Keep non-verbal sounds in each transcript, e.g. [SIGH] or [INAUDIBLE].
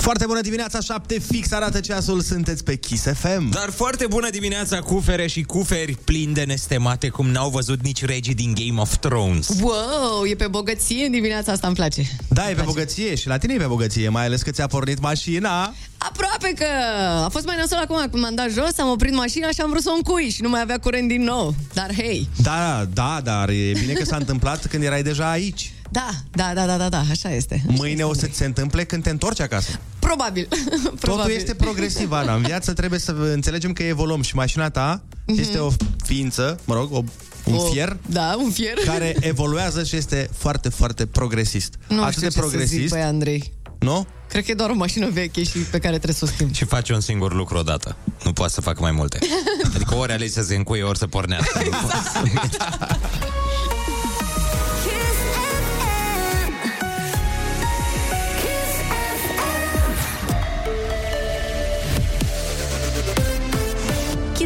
Foarte bună dimineața, 7 fix arată ceasul, sunteți pe Kiss FM. Dar foarte bună dimineața, cufere și cuferi plini de nestemate, cum n-au văzut nici regii din Game of Thrones. Wow, e pe bogăție în dimineața asta, îmi place. Da, e pe bogăție și la tine e pe bogăție, mai ales că ți-a pornit mașina. Aproape că a fost mai nasol acum când m-am dat jos, am oprit mașina și am vrut să o încui și nu mai avea curent din nou. Dar hei, Da, da, dar e bine că s-a [LAUGHS] întâmplat când erai deja aici. Da, da, da, da, da, da așa este. Mâine o să ți se întâmple când te întorci acasă. Probabil. [LAUGHS] Probabil. Totul este progresiv, Ana. În viață trebuie să înțelegem că evoluăm și mașina ta este o ființă, mă rog, o, un Mhm. O- fier Da, un fier. care [LAUGHS] evoluează și este foarte, foarte progresist. Nu Atât știu de ce să progresist, zic, băi, Andrei. nu? Cred că e doar o mașină veche și pe care trebuie să o schimb. Și face un singur lucru odată. Nu poate să facă mai multe. [LAUGHS] Adică ori alegi să se încuie, ori să pornească. Nu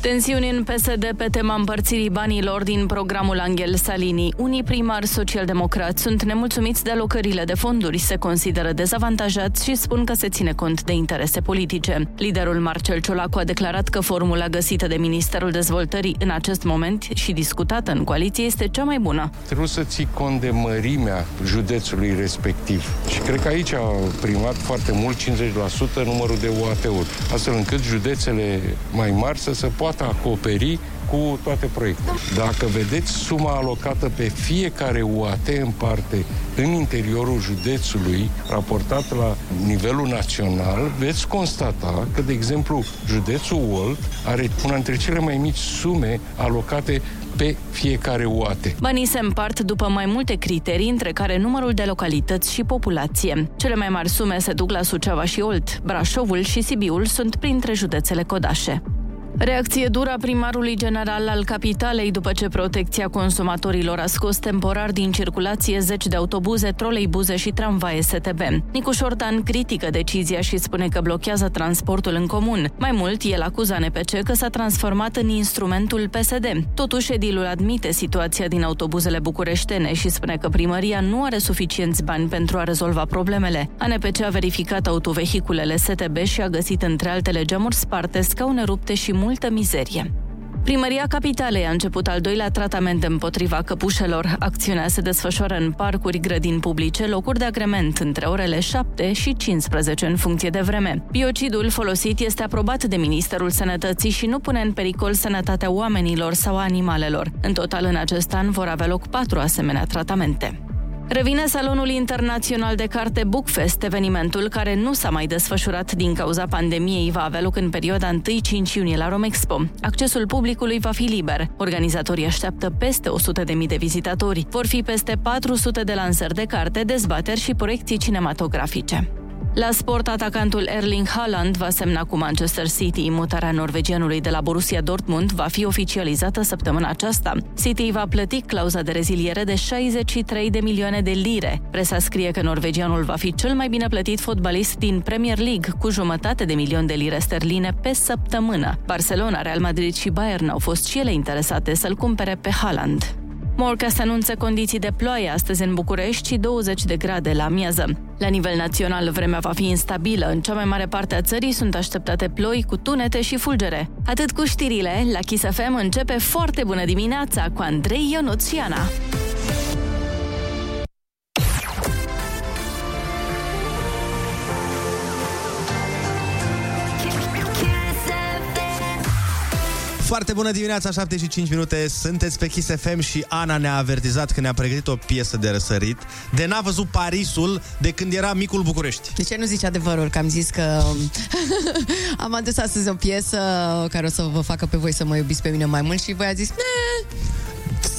Tensiuni în PSD pe tema împărțirii banilor din programul Angel Salini. Unii primari socialdemocrați sunt nemulțumiți de alocările de fonduri, se consideră dezavantajați și spun că se ține cont de interese politice. Liderul Marcel Ciolacu a declarat că formula găsită de Ministerul Dezvoltării în acest moment și discutată în coaliție este cea mai bună. Trebuie să ții cont de mărimea județului respectiv. Și cred că aici a primat foarte mult 50% numărul de UAT-uri, astfel încât județele mai mari să se poată acoperi cu toate proiectele. Dacă vedeți suma alocată pe fiecare UAT în parte în interiorul județului, raportat la nivelul național, veți constata că, de exemplu, județul Olt are una dintre cele mai mici sume alocate pe fiecare UAT. Banii se împart după mai multe criterii, între care numărul de localități și populație. Cele mai mari sume se duc la Suceava și Olt. Brașovul și Sibiul sunt printre județele codașe. Reacție dură a primarului general al capitalei după ce protecția consumatorilor a scos temporar din circulație zeci de autobuze, troleibuze și tramvaie STB. Nicu Șordan critică decizia și spune că blochează transportul în comun. Mai mult, el acuză NPC că s-a transformat în instrumentul PSD. Totuși, edilul admite situația din autobuzele bucureștene și spune că primăria nu are suficienți bani pentru a rezolva problemele. ANPC a verificat autovehiculele STB și a găsit între altele geamuri sparte, scaune rupte și multă mizerie. Primăria Capitalei a început al doilea tratament împotriva căpușelor. Acțiunea se desfășoară în parcuri, grădini publice, locuri de agrement între orele 7 și 15 în funcție de vreme. Biocidul folosit este aprobat de Ministerul Sănătății și nu pune în pericol sănătatea oamenilor sau a animalelor. În total, în acest an vor avea loc patru asemenea tratamente. Revine Salonul Internațional de Carte Bookfest, evenimentul care nu s-a mai desfășurat din cauza pandemiei, va avea loc în perioada 1-5 iunie la Romexpo. Accesul publicului va fi liber. Organizatorii așteaptă peste 100.000 de vizitatori. Vor fi peste 400 de lansări de carte, dezbateri și proiecții cinematografice. La sport, atacantul Erling Haaland va semna cu Manchester City. Mutarea norvegianului de la Borussia Dortmund va fi oficializată săptămâna aceasta. City va plăti clauza de reziliere de 63 de milioane de lire. Presa scrie că norvegianul va fi cel mai bine plătit fotbalist din Premier League, cu jumătate de milion de lire sterline pe săptămână. Barcelona, Real Madrid și Bayern au fost și ele interesate să-l cumpere pe Haaland. Morcast anunță condiții de ploaie astăzi în București și 20 de grade la miază. La nivel național, vremea va fi instabilă. În cea mai mare parte a țării sunt așteptate ploi cu tunete și fulgere. Atât cu știrile, la Kiss FM începe foarte bună dimineața cu Andrei Ionuț Foarte bună dimineața, 7 și 5 minute, sunteți pe Kiss FM și Ana ne-a avertizat că ne-a pregătit o piesă de răsărit de n-a văzut Parisul de când era micul București. De ce nu zici adevărul? Că am zis că [LAUGHS] am adus astăzi o piesă care o să vă facă pe voi să mă iubiți pe mine mai mult și voi a zis, "Ne,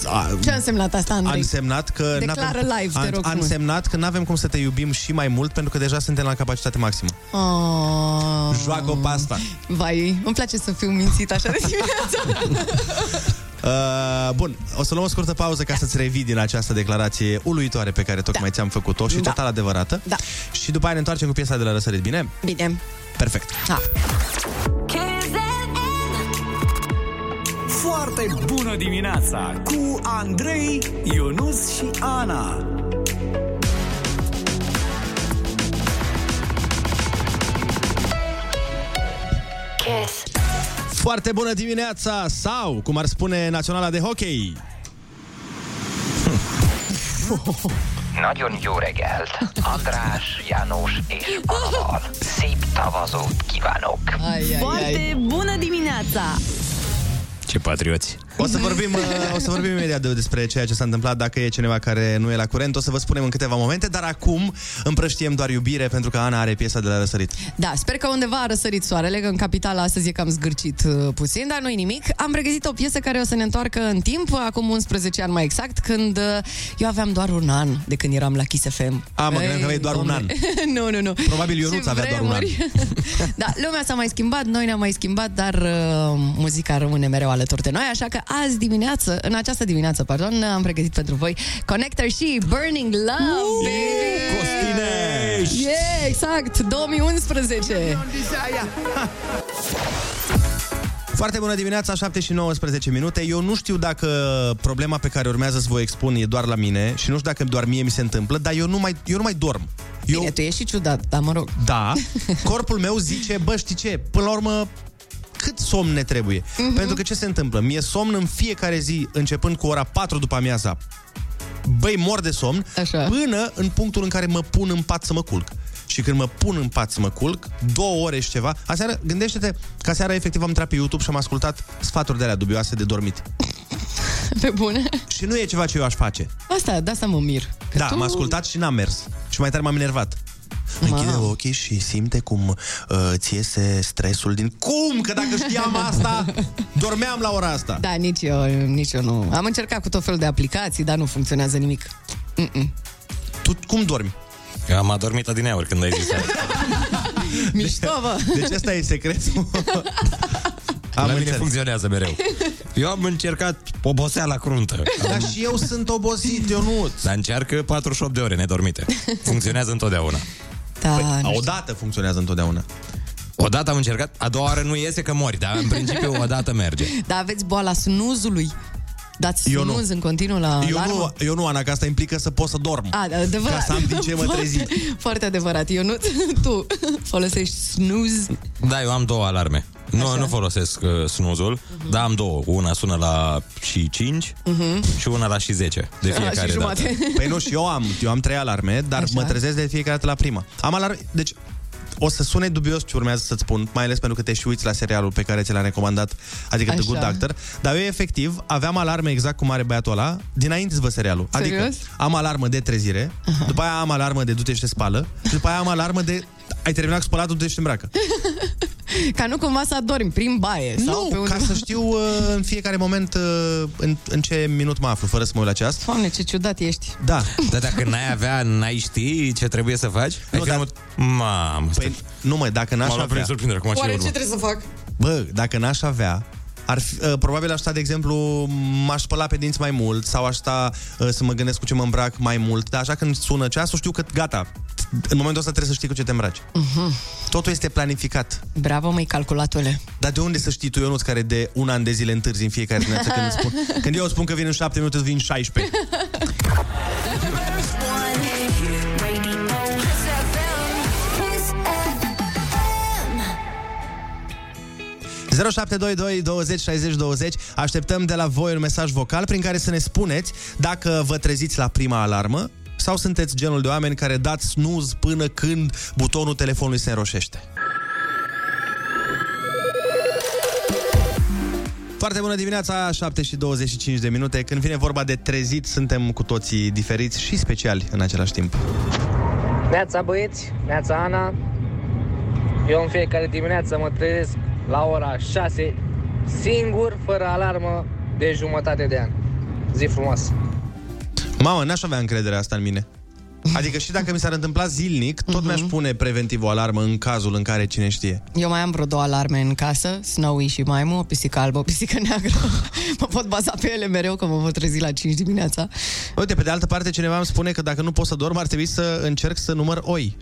A, ce a însemnat asta, a Andrei? însemnat că Declară n-avem, live, te a, rog a frumos. însemnat că n-avem cum să te iubim și mai mult pentru că deja suntem la capacitate maximă. Oh. Joacă-o pe asta. Vai, îmi place să fiu mințit așa de dimineața. [LAUGHS] Uh, bun, o să luăm o scurtă pauză ca să-ți revii din această declarație uluitoare pe care tocmai Da. ți-am făcut-o și Da. total adevărată. Da. Și după aia ne întoarcem cu piesa de la răsărit, bine? Bine. Perfect. Ha. Foarte bună dimineața cu Andrei, Ionus și Ana. Kiss. Foarte bună dimineața sau, cum ar spune Naționala de Hockey. [LAUGHS] Nagyon jó reggelt! András, János és Annaval. Szép tavazót kívánok! Ai, ai, Foarte ai. bună dimineața! Ce patrioți! O să vorbim, [LAUGHS] uh, o să vorbim imediat de- despre ceea ce s-a întâmplat Dacă e cineva care nu e la curent O să vă spunem în câteva momente Dar acum împrăștiem doar iubire Pentru că Ana are piesa de la răsărit Da, sper că undeva a răsărit soarele, că în capitala astăzi e cam zgârcit uh, puțin, dar nu-i nimic. Am pregătit o piesă care o să ne întoarcă în timp, acum 11 ani mai exact, când uh, eu aveam doar un an de când eram la Kiss FM. A, mă gândeam că aveai doar un domne. [LAUGHS] nu, nu, nu. Probabil Ionuț Ce avea doar un an. vremuri. [LAUGHS] da, lumea s-a mai schimbat, noi ne-am mai schimbat, dar uh, muzica rămâne mereu alături de noi, așa că azi dimineață, în această dimineață, pardon, am pregătit pentru voi Connector și Burning Love, baby! Costinești! Yeah, exact, 2011. Foarte bună dimineața, 7 și 19 minute. Eu nu știu dacă problema pe care urmează să vă expun e doar la mine și nu știu dacă doar mie mi se întâmplă, dar eu nu mai, eu nu mai dorm. Eu, Bine, tu ești și ciudat, dar mă rog. da, [LAUGHS] corpul meu zice, bă, știi ce, până la urmă, cât somn ne trebuie? Mhm. Pentru că ce se întâmplă? Mie somn în fiecare zi, începând cu ora 4 după amiaza. Băi, mor de somn, Așa. până în punctul în care mă pun în pat să mă culc. Și când mă pun în pat să mă culc, două ore și ceva, aseară, gândește-te că aseară efectiv am intrat pe YouTube și am ascultat sfaturi de alea dubioase de dormit. [LAUGHS] Pe bune? Și nu e ceva ce eu aș face. Asta, de asta mă mir. Că Da, tu... am ascultat și n-am mers. Și mai tare m-am enervat. Închide ochii și simte cum uh, ți iese stresul din... Cum? Că dacă știam asta, [LAUGHS] dormeam la ora asta. Da, nici eu, nici eu nu. Am încercat cu tot felul de aplicații, dar nu funcționează nimic. Mm-mm. Tu cum dormi? Eu am adormit adineauri când ai zis aia. [LAUGHS] Mișto, bă! Deci asta e secretul. [LAUGHS] La am mine înțeles. funcționează mereu. Eu am încercat oboseala cruntă. Dar și eu sunt obosit, eu nu. Dar încearcă 48 de ore nedormite. Funcționează întotdeauna. Da, nu știu. Odată funcționează întotdeauna. Odată am încercat, a doua oară nu iese că mori, dar în [LAUGHS] principiu odată merge. Dar aveți boala snuzului. Dați Eu nu. snuz în continuu la Eu alarmă? nu, eu nu, Ana, că asta implică să pot să dorm. A, adevărat. Ca să am din ce mă trezi. [LAUGHS] Foarte, foarte adevărat. Eu nu, [LAUGHS] tu folosești snooze. Da, eu am două alarme. Nu, nu folosesc uh, snuzul, uh-huh. dar am două. Una sună la și 5 uh-huh. și una la și 10 de fiecare și dată. jumate. [LAUGHS] Păi nu, și eu am, eu am trei alarme, dar Așa. mă trezesc de fiecare dată la prima. Am alarme, deci o să sune dubios ce urmează să-ți spun, mai ales pentru că te și uiți la serialul pe care ți l-am recomandat, adică The Așa. Good Doctor, dar eu efectiv aveam alarme exact cum are băiatul ăla, dinainte să văd serialul. Adică Serios? am alarmă de trezire, după aia am alarmă de du-te și te spală, și după aia am alarmă de ai terminat cu spălatul, du-te și te îmbracă. [LAUGHS] Ca nu cumva să adormi prin baie sau pe Nu, undeva. ca să [LAUGHS] știu uh, în fiecare moment uh, în, în ce minut mă aflu, fără să mă uit la ceas. Doamne, ce ciudat ești. Da. [LAUGHS] Dar dacă n-ai avea, n-ai ști ce trebuie să faci? Nu, Ai fi dar- numit- Mamă, Păi, nu mă, dacă n-aș m-a luat prin avea... surprindere, acum ce Oare urmă? ce trebuie să fac? Bă, dacă n-aș avea, ar fi, uh, probabil aș sta, de exemplu, m-aș spăla pe dinți mai mult sau aș sta uh, să mă gândesc cu ce mă îmbrac mai mult. Dar așa când sună ceasul, știu că gata, în momentul ăsta trebuie să știi cu ce te îmbraci. Uh-huh. Totul este planificat. Bravo, măi, calculatule. Dar de unde să știi tu, Ionuț, care de un an de zile întârzi în fiecare dimineață când, îți spun, [LAUGHS] când eu îți spun că vin în 7 minute, îți vin în 16. Kiss FM. 0722 20 60 20 Așteptăm de la voi un mesaj vocal prin care să ne spuneți dacă vă treziți la prima alarmă sau sunteți genul de oameni care dați snooze până când butonul telefonului se înroșește. Foarte bună dimineața, 7 și 25 de minute. Când vine vorba de trezit, suntem cu toții diferiți și speciali în același timp. Neața băieți, neața Ana Eu în fiecare dimineață mă trezesc la ora 6 Singur, fără alarmă, de jumătate de an Zi frumoasă Mamă, n-aș avea încrederea asta în mine. Adică și dacă mi s-ar întâmpla zilnic, tot mi-aș pune preventiv o alarmă în cazul în care cine știe. Eu mai am vreo două alarme în casă, Snowy și Maimu, o pisică albă, o pisică neagră. [LAUGHS] mă pot baza pe ele mereu, că mă pot trezi la 5 dimineața. Uite, pe de altă parte, cineva îmi spune că dacă nu pot să dorm, ar trebui să încerc să număr oi.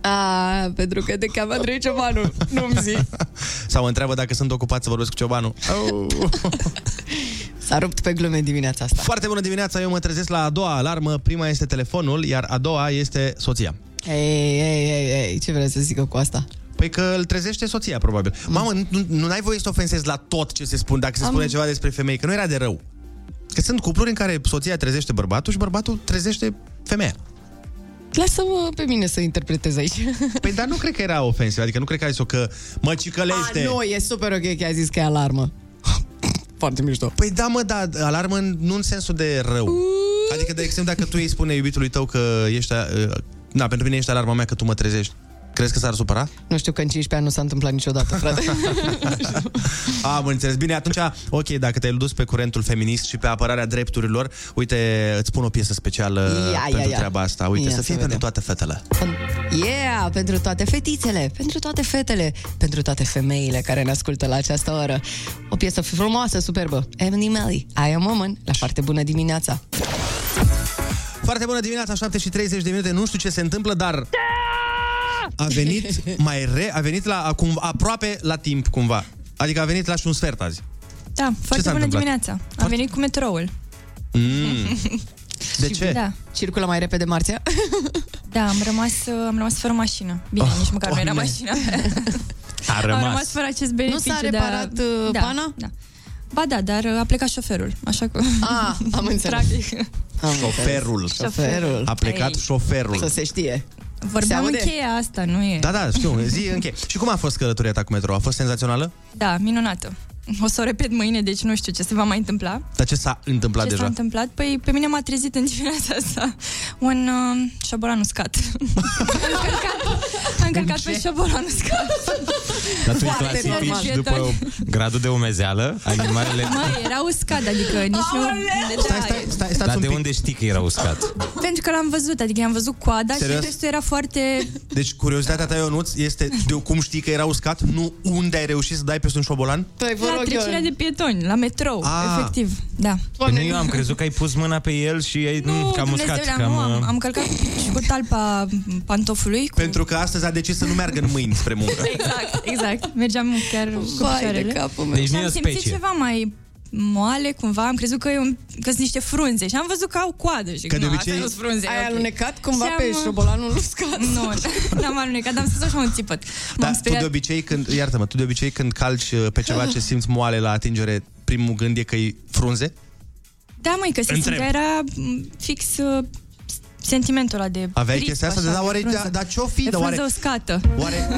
A, pentru că te cheamă Andrei Ciobanu, nu-mi zi. [LAUGHS] Sau mă întreabă dacă sunt ocupat să vorbesc cu ciobanul. [LAUGHS] Oh. S-a rupt pe glume dimineața asta. Foarte bună dimineața, eu mă trezesc la a doua alarmă. Prima este telefonul, iar a doua este soția. Ei, ei, ei, ei, ce vreți să zică cu asta? Păi că îl trezește soția, probabil. Mamă, nu, nu ai voie să ofensezi la tot ce se spune, dacă se Am- spune ceva despre femei, că nu era de rău. Că sunt cupluri în care soția trezește bărbatul și bărbatul trezește femeia. Lasă-mă pe mine să interpretez aici. [LAUGHS] Păi dar nu cred că era ofensiv, adică nu cred că ai zis-o că mă cicălește. A, nu, e super ok că a zis că e alarmă. Foarte mișto. Păi da, mă, da, alarmă în- nu în sensul de rău. Adică, de exemplu, dacă tu îi spune iubitului tău că ești... uh, Na, pentru mine ești alarma mea că tu mă trezești. Crezi că s-ar supăra? Nu știu că în 15 ani nu s-a întâmplat niciodată, frate. [LAUGHS] Am înțeles. Bine, atunci, ok, dacă te-ai dus pe curentul feminist și pe apărarea drepturilor, uite, îți pun o piesă specială Ia, ia, pentru ia. treaba asta. Uite, Ia să să fie vedem. pentru toate fetele. Yeah, pentru toate fetițele, pentru toate fetele, pentru toate femeile care ne ascultă la această oră. O piesă frumoasă, superbă. Emily Melly, I am woman, la foarte bună dimineața. Foarte bună dimineața, 7 și 30 de minute. Nu știu ce se întâmplă, dar a venit [LAUGHS] mai re, a venit la, acum, aproape la timp, cumva. Adică a venit la și un sfert azi. Da, foarte s-a bună întâmplat? dimineața. Am venit cu metroul. Mm. [LAUGHS] De ce? Da. Circulă mai repede Marția? [LAUGHS] Da, am rămas, am rămas fără mașină. Bine, Oh, nici măcar nu era Doamne. mașina. A Am rămas. rămas fără acest beneficiu. Nu s-a de a- reparat, uh, da, pana? Da. Ba da, dar a plecat șoferul, așa că... Ah, am înțeles. Practic. Am Șoferul. Șoferul. A plecat Ei. șoferul. Să se știe. Se Vorbeam în aude? cheia asta, nu e? Da, da, știu, zi încheie. Și cum a fost călătoria ta cu metro? A fost senzațională? Da, minunată. O să o repet mâine, deci nu știu ce se va mai întâmpla. Dar ce s-a întâmplat ce deja? s-a întâmplat? Păi pe mine m-a trezit în dimineața asta un uh, șobolan uscat. [LAUGHS] am încărcat, am încărcat pe șobolan uscat. Dar tu îi Foarte clasifici normal. după gradul de umezeală animalele... Măi, era uscat, adică nici nu... Da, Stai, stai, stai, stați Dar un de pic. unde știi că era uscat? Pentru că l-am văzut, adică am văzut coada Serios? și restul era foarte... Deci curiozitatea ta, Ionuț, este de cum știi că era uscat, nu unde ai reușit să dai peste un șobolan? Păi, vă La rog trecerea eu. de pietoni, la metrou, Ah. efectiv, da. Păi nu, eu am crezut că ai pus mâna pe el și ai... Nu, cam uscat. Dumnezeule, Cam, nu, am, uh, am călcat și cu talpa pantofului. Cu... Pentru că astăzi a decis să nu meargă în mâini spre muncă. Exact, exact. Mergeam chiar cu Vai de picioarele. capul meu. Deci și nu e am o simțit specie. ceva mai moale cumva, am crezut că, e un, că sunt niște frunze și am văzut că au coadă și Că de nu, obicei- astea nu sunt frunze. Ai ok. alunecat cumva Și pe am, uh, șobolanul uscat? [LAUGHS] Nu, n-am alunecat, am spus așa un țipăt. Da, M-am tu speriat. de obicei când, iartă-mă, tu de obicei când calci uh, pe ceva ce simți moale la atingere, primul gând e că e frunze? Da, măi, că se Întreb. simțea, era m, fix uh, sentimentul ăla de Aveai grip, chestia asta? așa, Dar de oare- frunză. da- dar ce-o fi? De Dar oare- frunză uscată. Oare,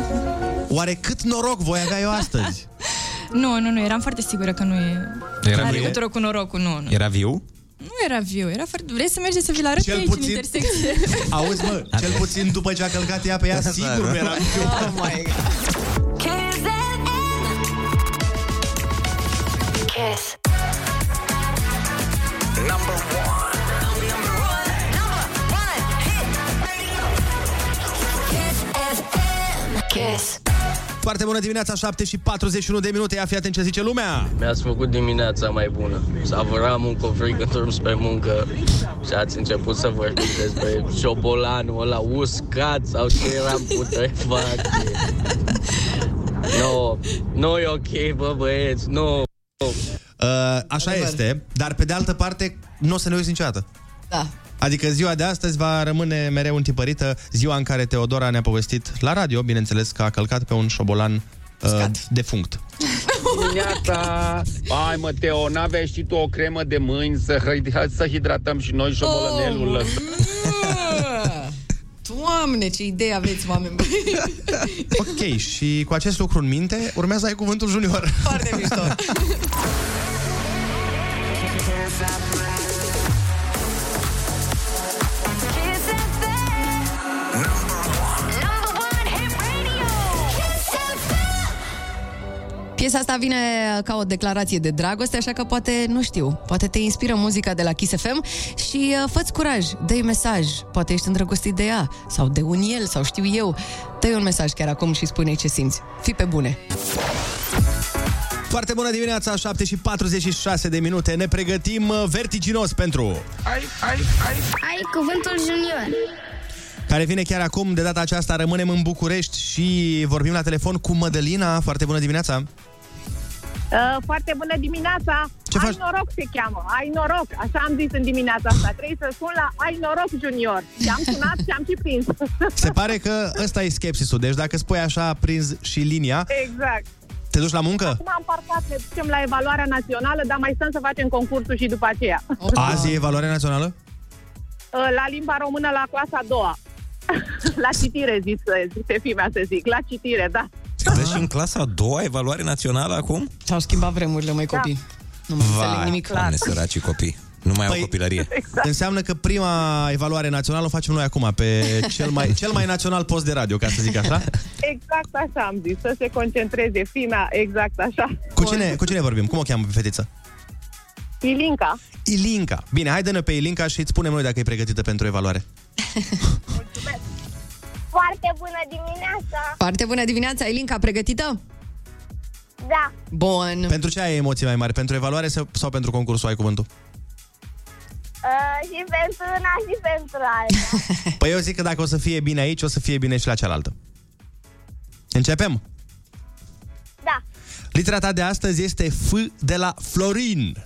oare cât noroc voi avea eu astăzi? [LAUGHS] Nu, nu, nu, eram foarte sigură că nu e... Era Are viu? legătură cu norocul, nu, nu. Era viu? Nu era viu, era foarte... Vrei să mergeți să vi-l arăt Cel pe aici, puțin- în intersecție? [LAUGHS] Auzi, mă, cel puțin după ce a călcat ea pe ea, [LAUGHS] sigur nu era Oh my God. Kiss FM. Kiss. Number one. Number one hit radio. Kiss FM. Kiss. Foarte bună dimineața, 7 și 41 de minute. Ia fi atent ce zice lumea. Mi-ați făcut dimineața mai bună. Savuram un cofric într-un spre muncă și ați început să vorbiți despre șobolanul ăla uscat sau ce eram putrefact. [LAUGHS] Nu, nu e ok, bă băieți, nu. Uh, așa este, dar pe de altă parte nu o să ne uiți niciodată. Da. Adică ziua de astăzi va rămâne mereu întipărită, ziua în care Teodora ne-a povestit la radio, bineînțeles că a călcat pe un șobolan uh, defunct. Dimineața! Hai mă, Teo, n-aveai și tu o cremă de mâini să, hid- să hidratăm și noi șobolănelul ăsta? Doamne, ce idee aveți, oameni băi. Ok, și cu acest lucru în minte, urmează să ai cuvântul junior. Foarte mișto. [LAUGHS] Piesa asta vine ca o declarație de dragoste, așa că poate, nu știu, poate te inspiră muzica de la Kiss FM și uh, fă curaj, dă mesaj, poate ești îndrăgostit de ea sau de un el sau știu eu. dă un mesaj chiar acum și spune ce simți. Fii pe bune. Foarte bună dimineața, 7 și 46 de minute. Ne pregătim uh, vertiginos pentru... Ai, ai, ai. Ai cuvântul junior. Care vine chiar acum, de data aceasta rămânem în București și vorbim la telefon cu Mădălina. Foarte bună dimineața! Uh, foarte bună dimineața! Ce ai faci? noroc se cheamă, ai noroc, așa am zis în dimineața asta. Trebuie să sun la Ai noroc junior. Și am sunat [LAUGHS] și am și prins. Se pare că ăsta e skepsisul. Deci dacă spui așa, prins și linia, exact. te duci la muncă? Acum am parcat, ne ducem la evaluarea națională, dar mai stăm să facem concursul și după aceea. Azi e evaluarea națională? Uh, La limba română la clasa a doua. [LAUGHS] La citire, zice, zice fimea să zic. La citire, da. Aveți și în clasa a doua evaluare națională acum? S-au schimbat vremurile, mai copii. Nu mai înțeleg nimic. Doamne, săraci copii. Nu mai au copilărie. [LAUGHS] Înseamnă că prima evaluare națională o facem noi acum pe cel mai, cel mai național post de radio, ca să zic așa. Exact așa am zis, să se concentreze fimea, exact așa. Cu cine, cu cine vorbim? Cum o cheamă pe fetiță? Ilinca. Ilinca. Bine, hai dă-ne pe Ilinca și îți spunem noi dacă e pregătită pentru evaluare. Foarte bună dimineața! Foarte bună dimineața, Elinca, pregătită? Da, Bun. Pentru ce ai emoții mai mari? Pentru evaluare sau, sau pentru concursul ai cuvântul? uh, și pentru una și pentru alta. [LAUGHS] Păi eu zic că dacă o să fie bine aici, o să fie bine și la cealaltă. Începem? Da. Litera ta de astăzi este F de la Florin.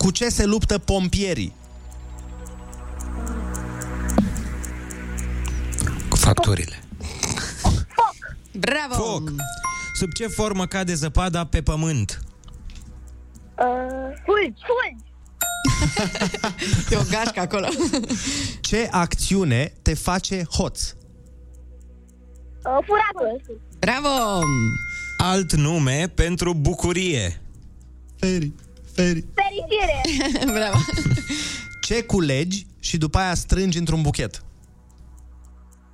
Cu ce se luptă pompierii? Cu facturile. Bravo! Foc. Sub ce formă cade zăpada pe pământ? Uh, fulgi, fulgi. [LAUGHS] E o gașcă acolo. [LAUGHS] Ce acțiune te face hoț? Uh, furatul. Bravo! Alt nume pentru bucurie. Feri, feri. Fericire. [LAUGHS] Bravo! Ce culegi și după aia strângi într-un buchet?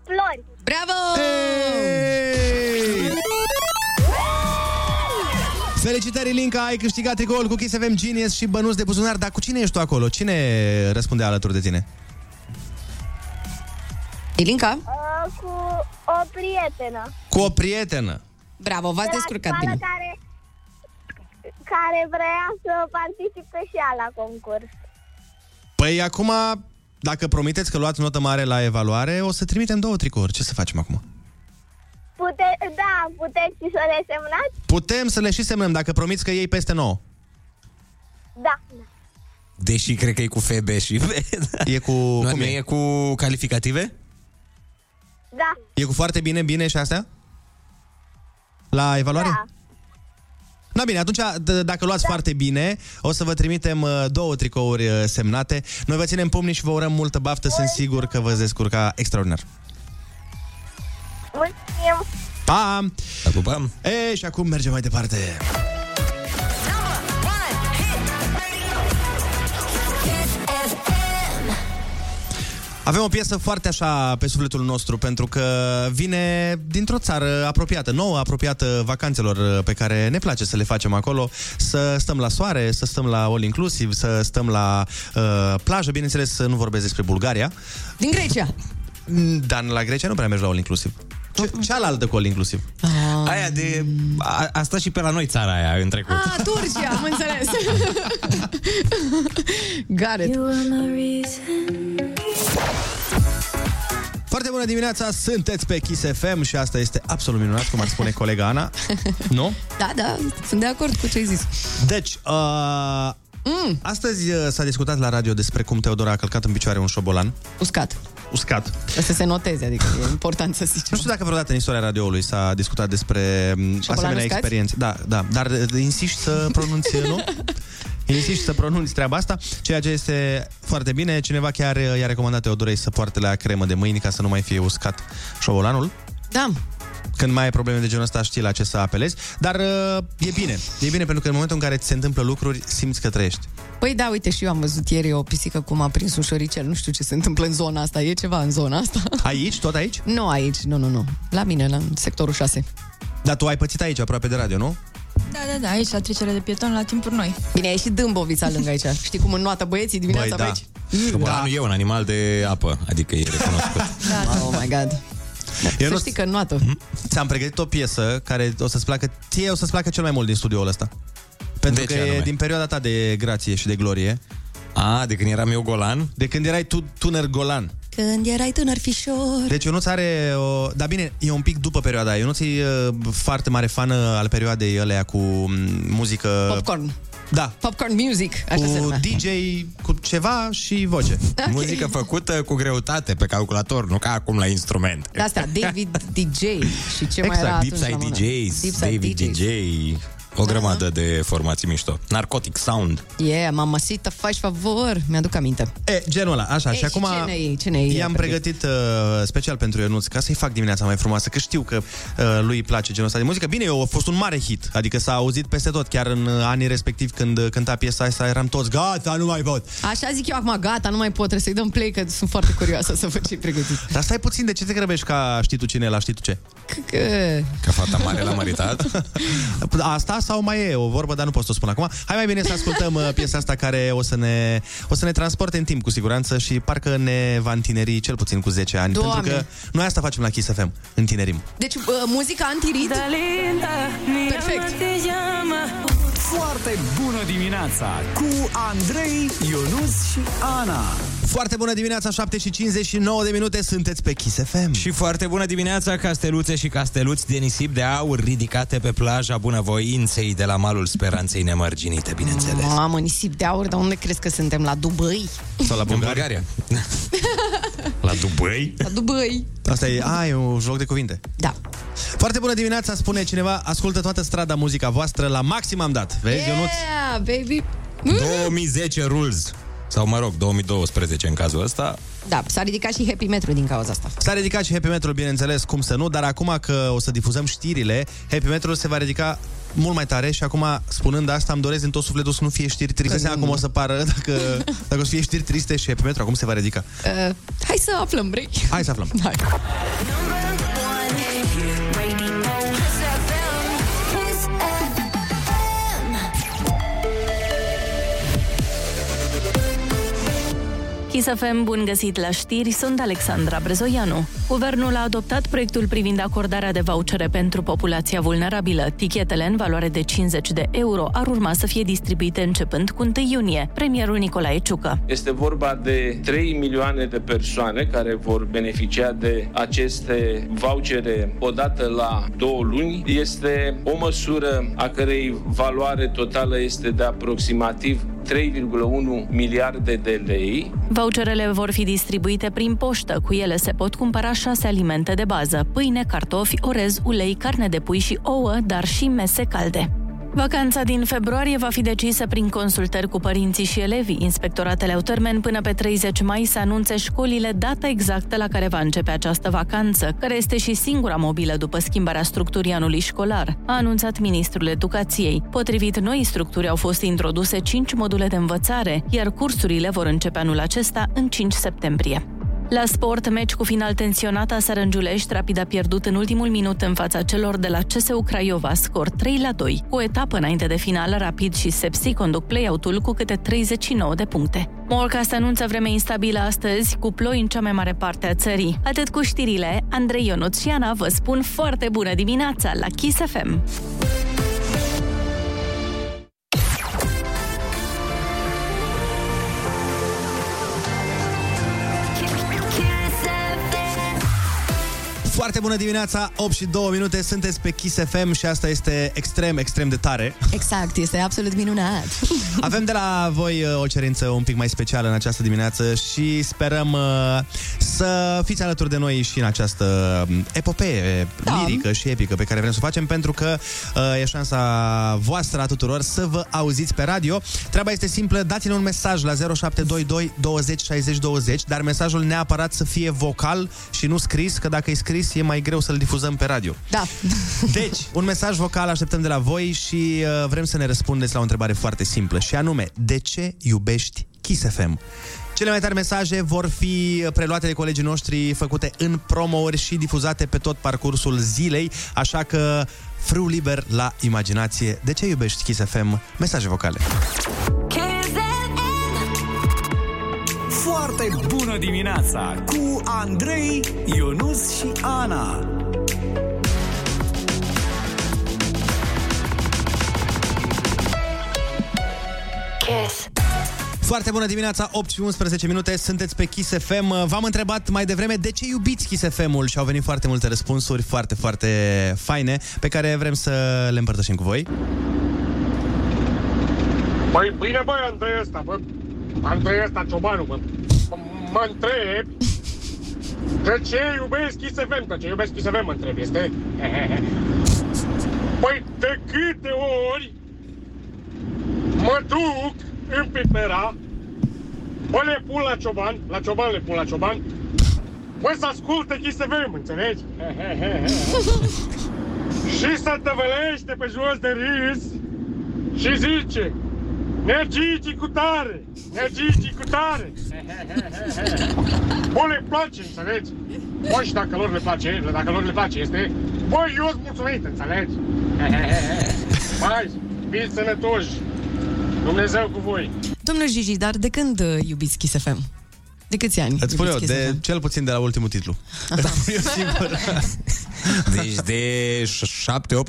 Flori. Bravo! Felicitări, Linca, ai câștigat tricoul cu Kiss FM Genius și bănuți de buzunar, dar cu cine ești tu acolo? Cine răspunde alături de tine? Ilinca? Uh, cu o prietenă. Cu o prietenă. Bravo, v-ați De la descurcat școală bine. Care, care vrea să participe și ea la concurs. Păi acum, dacă promiteți că luați notă mare la evaluare, o să trimitem două tricouri. Ce să facem acum? Pute, da, puteți și să le semnați? Putem să le și semnăm dacă promiți că iei peste 9. Da. Deși cred că e cu FB și V. [LAUGHS] E cu... Nu, cum nu e? e cu calificative? Da. E cu foarte bine, bine și astea? La evaluare? Da. Na bine, atunci, d- dacă luați da. foarte bine, o să vă trimitem uh, două tricouri uh, semnate. Noi vă ținem pumnii și vă urăm multă baftă. Sunt sigur că vă veți descurca extraordinar. Mulțumim. Pa! Vă pupăm! E, și acum mergem mai departe. Avem o piesă foarte așa pe sufletul nostru pentru că vine dintr-o țară apropiată, nouă, apropiată vacanțelor uh, pe care ne place să le facem acolo, să stăm la soare, să stăm la all inclusiv, să stăm la uh, plajă, bineînțeles să nu vorbesc despre Bulgaria, Din Grecia. Mm, dar la Grecia nu prea mergi la all inclusiv. Ce, cealaltă cu all inclusiv. Aia de... A, a stat și pe la noi țara aia în trecut. Ah, Turcia, am înțeles. [LAUGHS] Got it. Foarte bună dimineața, sunteți pe Kiss FM și asta este absolut minunat, cum ar spune colega Ana. Nu? Da, da, sunt de acord cu ce ai zis. Deci, uh, mm. astăzi uh, s-a discutat la radio despre cum Teodora a călcat în picioare un șobolan. Uscat. Uscat. Să se noteze, adică e important să zicem. Nu știu dacă vreodată în istoria radioului s-a discutat despre m, asemenea uscați? experiențe. Da, da, dar uh, insiști să pronunți, nu? [LAUGHS] Insiști să pronunți treaba asta, ceea ce este foarte bine. Cineva chiar uh, i-a recomandat Teodorei să poarte la cremă de mâini ca să nu mai fie uscat șobolanul. Da. Când mai ai probleme de genul ăsta, știi la ce să apelezi. Dar uh, e bine. E bine pentru că în momentul în care ți se întâmplă lucruri, simți că trăiești. Păi da, uite, și eu am văzut ieri o pisică cum a prins un șoricel. Nu știu ce se întâmplă în zona asta. E ceva în zona asta? Aici? Tot aici? Nu aici, nu, nu, nu. La mine, la sectorul 6. Dar tu ai pățit aici, aproape de radio, nu? Da, da, da, aici la trecere de pieton la timpuri noi. Bine, e și Dâmbovița lângă aici. [LAUGHS] Știi cum înnoată băieții dimineața Băi, pe da. aici? Șobolanul e un animal de apă, adică e recunoscut. [LAUGHS] Da, oh my god. Eu să nu- știi că înnoată. Ți-am pregătit o piesă care o să-ți placă, ție o să-ți placă cel mai mult din studioul ăsta. Pentru De că ce e anume? din perioada ta de grație și de glorie. A, de când eram eu golan? De când erai tu tuner golan. Când erai tânăr fișor. Deci Ionuț are o... Dar bine, e un pic după perioada aia. Ionuț e uh, foarte mare fan al perioadei alea cu m, muzică... Popcorn. Da. Popcorn music, așa se Cu numea. DJ, cu ceva și voce. [LAUGHS] Ok. Muzică făcută cu greutate pe calculator, nu ca acum la instrument. De asta, David DJ și ce mai exact, era atunci Deep Side la mână? DJs, Deep Side David DJs. DJ, o grămadă de formații mișto. Narcotic Sound. Yeah, mamacita, faci favor. Mi-aduc aminte. E, genul ăla, așa. Ei, și acum ce ne-ai- ce ne-ai i-am pregătit uh, special pentru Ionuț, ca să-i fac dimineața mai frumoasă, că știu că uh, lui îi place genul ăsta de muzică. Bine, eu a fost un mare hit, adică s-a auzit peste tot, chiar în uh, anii respectiv când uh, cânta piesa asta, eram toți, gata, nu mai pot. Așa zic eu acum, gata, nu mai pot, trebuie să-i dăm play, că sunt foarte curioasă să văd ce-i pregătit. Dar stai puțin, de ce te grăbești ca știi tu cine e la știi tu ce? Că... Că fata mare l-a măritat? [LAUGHS] Asta sau mai e o vorbă, dar nu pot să o spun acum. Hai mai bine să ascultăm uh, piesa asta care o să ne, o să ne transporte în timp cu siguranță și parcă ne va întineri cel puțin cu 10 ani. Doamne. Pentru că noi asta facem la Kiss FM, întinerim. Deci, uh, muzica antirit? Perfect. Foarte bună dimineața cu Andrei, Ionus și Ana. Foarte bună dimineața, 7 și 59 de minute, sunteți pe Kiss FM. Și foarte bună dimineața, casteluțe și casteluți de nisip de aur ridicate pe plaja bunăvoinței de la malul speranței nemărginite, bineînțeles. Mamă, nisip de aur, dar unde crezi că suntem? La Dubai? Sau la Bulgaria. la Dubai? La Dubai. Asta e, a, e un joc de cuvinte. Da. Foarte bună dimineața, spune cineva, ascultă toată strada muzica voastră, la maxim am dat. Vezi, Ionuț? Yeah, baby. 2010 rules. Sau, mă rog, 2012 în cazul ăsta. Da, s-a ridicat și happy metru din cauza asta. S-a ridicat și Happy Metal, bineînțeles, cum să nu, dar acum că o să difuzăm știrile, Happy Metal se va ridica mult mai tare și acum, spunând asta, îmi doresc din tot sufletul să nu fie știri triste. Seama cum o să pară dacă, [LAUGHS] dacă o să fie știri triste și Happy Metal, acum se va ridica. Uh, hai să aflăm, vrei? Hai să aflăm. Hai. Kiss FM, bun găsit la știri, sunt Alexandra Brezoianu. Guvernul a adoptat proiectul privind acordarea de vouchere pentru populația vulnerabilă. Tichetele în valoare de 50 de euro ar urma să fie distribuite începând cu 1 iunie. Premierul Nicolae Ciucă. Este vorba de 3 milioane de persoane care vor beneficia de aceste vouchere odată la două luni. Este o măsură a cărei valoare totală este de aproximativ 3,1 miliarde de lei. Voucherele vor fi distribuite prin poștă. Cu ele se pot cumpăra șase alimente de bază, pâine, cartofi, orez, ulei, carne de pui și ouă, dar și mese calde. Vacanța din februarie va fi decisă prin consultări cu părinții și elevii. Inspectoratele au termen până pe 30 mai să anunțe școlile data exactă la care va începe această vacanță, care este și singura mobilă după schimbarea structurii anului școlar, a anunțat ministrul educației. Potrivit noi structuri au fost introduse 5 module de învățare, iar cursurile vor începe anul acesta în 5 septembrie. La sport, meci cu final tensionat aseară în Giulești, Rapid a pierdut în ultimul minut în fața celor de la CSU Craiova, scor 3 la 2. Cu o etapă înainte de final, Rapid și Sepsi conduc play-out-ul cu câte 39 de puncte. Morcast anunță vreme instabilă astăzi, cu ploi în cea mai mare parte a țării. Atât cu știrile, Andrei Ionuț și Ana vă spun foarte bună dimineața la Kiss FM! Foarte bună dimineața, 8 și 2 minute, sunteți pe Kiss FM și asta este extrem, extrem de tare. Exact, este absolut minunat. Avem de la voi uh, o cerință un pic mai specială în această dimineață și sperăm uh, să fiți alături de noi și în această um, epopee da. lirică și epică pe care vrem să o facem pentru că uh, e șansa voastră a tuturor să vă auziți pe radio. Treaba este simplă, dați-ne un mesaj la 0722 20 60 20, dar mesajul neapărat să fie vocal și nu scris, că dacă e scris e mai greu să-l difuzăm pe radio. Da. Deci, un mesaj vocal așteptăm de la voi și uh, vrem să ne răspundeți la o întrebare foarte simplă și anume, de ce iubești Kiss FM? Cele mai tari mesaje vor fi preluate de colegii noștri, făcute în promouri și difuzate pe tot parcursul zilei, așa că frâu liber la imaginație. De ce iubești Kiss FM? Mesaje vocale. Foarte bună dimineața cu Andrei, Ionus și Ana. Kiss. Foarte bună dimineața, 8 și 11 minute, sunteți pe Kiss FM. V-am întrebat mai devreme de ce iubiți Kiss FM-ul și au venit foarte multe răspunsuri foarte, foarte faine pe care vrem să le împărtășim cu voi. Păi bine, băi, Andrei ăsta, bă. Andrei ăsta, ciobanul, bă. M- Mă întreb de ce iubesc Kiss FM, de ce iubesc Kiss FM, mă întreb, este? [LAUGHS] Păi de câte ori mă duc în Pipera, bă, le pun la cioban, la cioban le pun la cioban, bă, să asculte Kiss FM, înțelegi? [LAUGHS] și să tăvălește pe jos de râs și zice, Nergici cu tare! Nergici cu tare! Bă, le place, înțelegi? Bă, și dacă lor le place, dacă lor le place, este... Bă, eu sunt mulțumit, înțelegi? Hai, fiți sănătoși! Dumnezeu cu voi! Domnul Gigi, dar de când uh, iubiți Kiss FM? De câți ani? Îți spun eu, iubiți Kiss de FM? cel puțin de la ultimul titlu. [LAUGHS] [LAUGHS] Deci de 7-8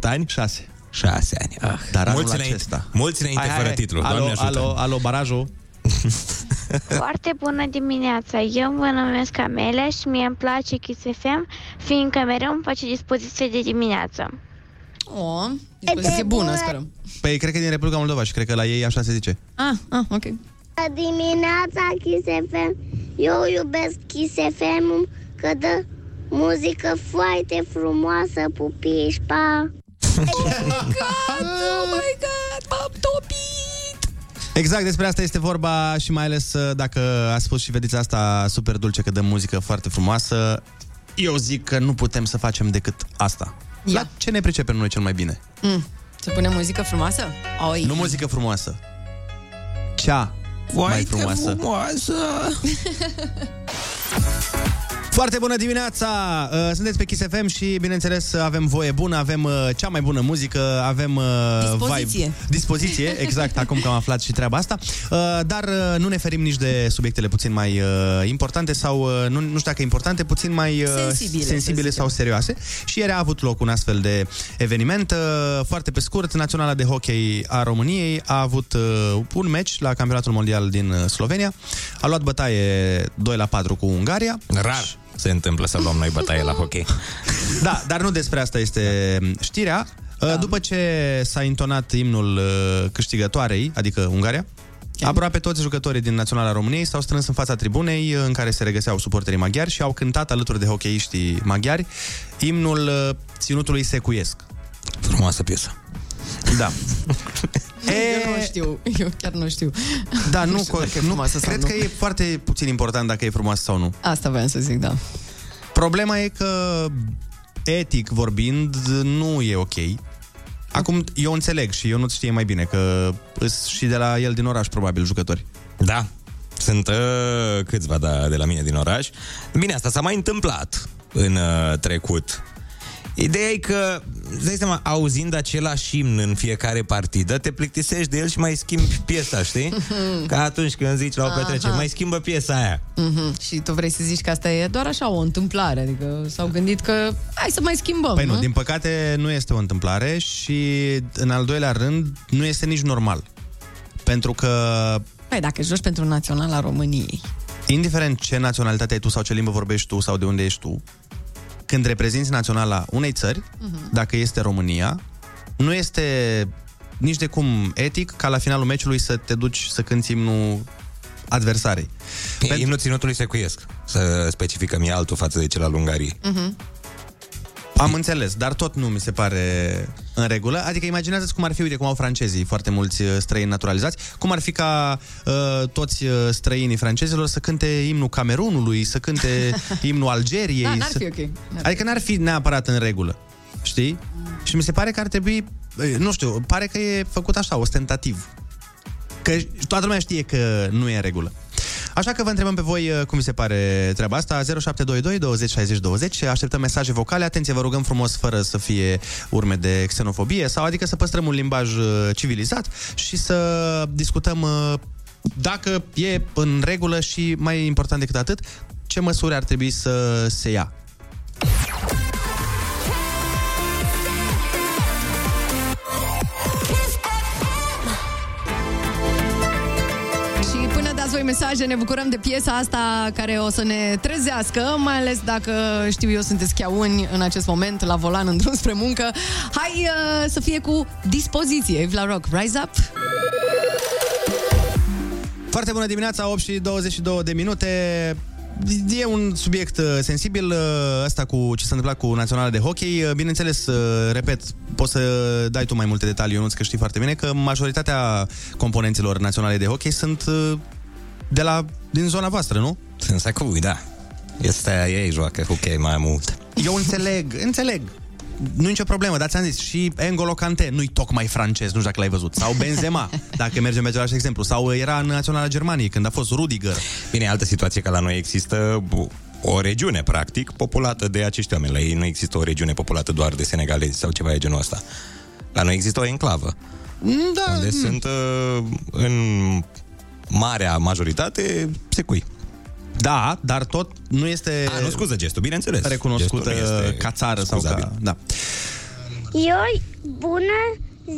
ani? 6. 6 ani. Ah. Dar anul mulți înainte, acesta. mulți înainte Hai, hai, fără hai. titlu. Alo, Doamne ajută. alo, alo, barajul. [LAUGHS] [LAUGHS] Foarte bună dimineața! Eu mă numesc Amelia și mie îmi place Kiss FM, fiindcă mereu îmi face dispoziție de dimineață. O, dispoziție bună, sperăm. Păi cred că e din Republica Moldova și cred că la ei așa se zice. Ah, ah, ok. Dimineața Kiss FM, eu iubesc Kiss FM că dă muzică foarte frumoasă, pupiși, pa! oh my god, m-am topit! Exact, despre asta este vorba și mai ales uh, dacă a spus și vedeți asta super dulce că dă muzică foarte frumoasă. Eu zic că nu putem să facem decât asta. Ia. La ce ne pricepem noi cel mai bine? Mm. Să punem muzică frumoasă? Oi. Nu muzică frumoasă. Cea mai frumoasă. frumoasă. [LAUGHS] Foarte bună dimineața! Uh, Sunteți pe Kiss FM și, bineînțeles, avem voie bună, avem uh, cea mai bună muzică, avem uh, Dispoziție. vibe. Dispoziție, [LAUGHS] exact, acum că am aflat și treaba asta. Uh, Dar uh, nu ne ferim nici de subiectele puțin mai uh, importante sau, uh, nu, nu știu dacă importante, puțin mai uh, Sensibile, să sensibile sau serioase. Și ieri a avut loc un astfel de eveniment. Uh, Foarte pe scurt, Naționala de Hockey a României a avut uh, un meci la Campionatul Mondial din uh, Slovenia. A luat bătaie 2 la 4 cu Ungaria. Rar se întâmplă să luăm noi bătaie la hockey. [LAUGHS] Da, dar nu despre asta este știrea. Da. După ce s-a intonat imnul uh, câștigătoarei, adică Ungaria, Aproape toți jucătorii din Naționala României s-au strâns în fața tribunei în care se regăseau suporterii maghiari și au cântat alături de hocheiștii maghiari imnul uh, ținutului secuiesc. Frumoasă piesă. Da. [LAUGHS] Eu nu știu, eu chiar nu știu. Da, nu, știu dacă e nu frumoasă sau cred nu. că e foarte puțin important dacă e frumoasă sau nu. Asta voiam să zic, da. Problema e că, etic vorbind, nu e ok. Acum, eu înțeleg și eu nu știe mai bine că îs și de la el din oraș, probabil, jucători. Da. Sunt uh, câțiva da, de la mine din oraș. Bine, asta s-a mai întâmplat în uh, trecut. Ideea e că, îți dai seama, auzind același imn în fiecare partidă, te plictisești de el și mai schimbi piesa, știi? [LAUGHS] Ca atunci când zici la o Aha. petrecere, mai schimbă piesa aia. Mm-hmm. Și tu vrei să zici că asta e doar așa o întâmplare, adică s-au gândit că hai să mai schimbăm, Păi nu, nu? din păcate nu este o întâmplare și, în al doilea rând, nu este nici normal. Pentru că, Păi dacă joci pentru Naționala României. indiferent ce naționalitate ai tu sau ce limbă vorbești tu sau de unde ești tu, când reprezinți naționala unei țări, Mhm. dacă este România, nu este nici de cum etic ca la finalul meciului să te duci să cânti imnul adversarei. E imnul ținutului secuiesc. Să specificăm, e altul față de cel al Ungariei. Mm-hmm. Am înțeles, dar tot nu mi se pare în regulă. Adică imaginează-ți cum ar fi, uite, cum au francezii, foarte mulți uh, străini naturalizați, cum ar fi ca uh, toți uh, străinii francezilor să cânte imnul Camerunului, să cânte [LAUGHS] imnul Algeriei. Da, n-ar să... fi ok. N-ar Adică n-ar fi neapărat în regulă, știi? Și mi se pare că ar trebui, eh, nu știu, pare că e făcut așa, ostentativ. Că toată lumea știe că nu e în regulă. Așa că vă întrebăm pe voi uh, cum vi se pare treaba asta. 0722 20 60 20 Așteptăm mesaje vocale. Atenție, vă rugăm frumos fără să fie urme de xenofobie Sau adică să păstrăm un limbaj uh, civilizat Și să discutăm uh, dacă e în regulă și mai important decât atât Ce măsuri ar trebui să se ia mesaje, ne bucurăm de piesa asta care o să ne trezească, mai ales dacă, știu eu, sunteți cheauni în acest moment la volan [LAUGHS] în drum spre muncă. Hai uh, să fie cu dispoziție. Evla Rock, Rise Up! Foarte bună dimineața, 8 și 22 de minute. E un subiect uh, sensibil uh, ăsta cu ce s-a întâmplat cu Naționala de Hockey. Uh, Bineînțeles, uh, repet, poți să dai tu mai multe detalii, Ionuț, că știi foarte bine că majoritatea componenților naționale de hockey sunt uh, de la, din zona voastră, nu? Sunt sacui, da. Este, ei joacă hockey mai mult. Eu înțeleg, [LAUGHS] înțeleg. Nu nicio problemă, dar ți-am zis, și N'Golo Kante nu-i tocmai francez, nu știu dacă l-ai văzut. Sau Benzema, [LAUGHS] dacă mergem pe același exemplu. Sau era în Naționala Germaniei, când a fost Rudiger. Bine, altă situație că la noi există bu- o regiune, practic, populată de acești oameni. La ei nu există o regiune populată doar de senegalezi sau ceva de genul ăsta. La noi există o enclavă. Da. Unde sunt uh, în marea majoritate secui. Da, dar tot nu este... A, nu scuză gestul, bineînțeles. Recunoscută Gestul nu este ca țară sau scuzabil. ca... Da. Eu, bună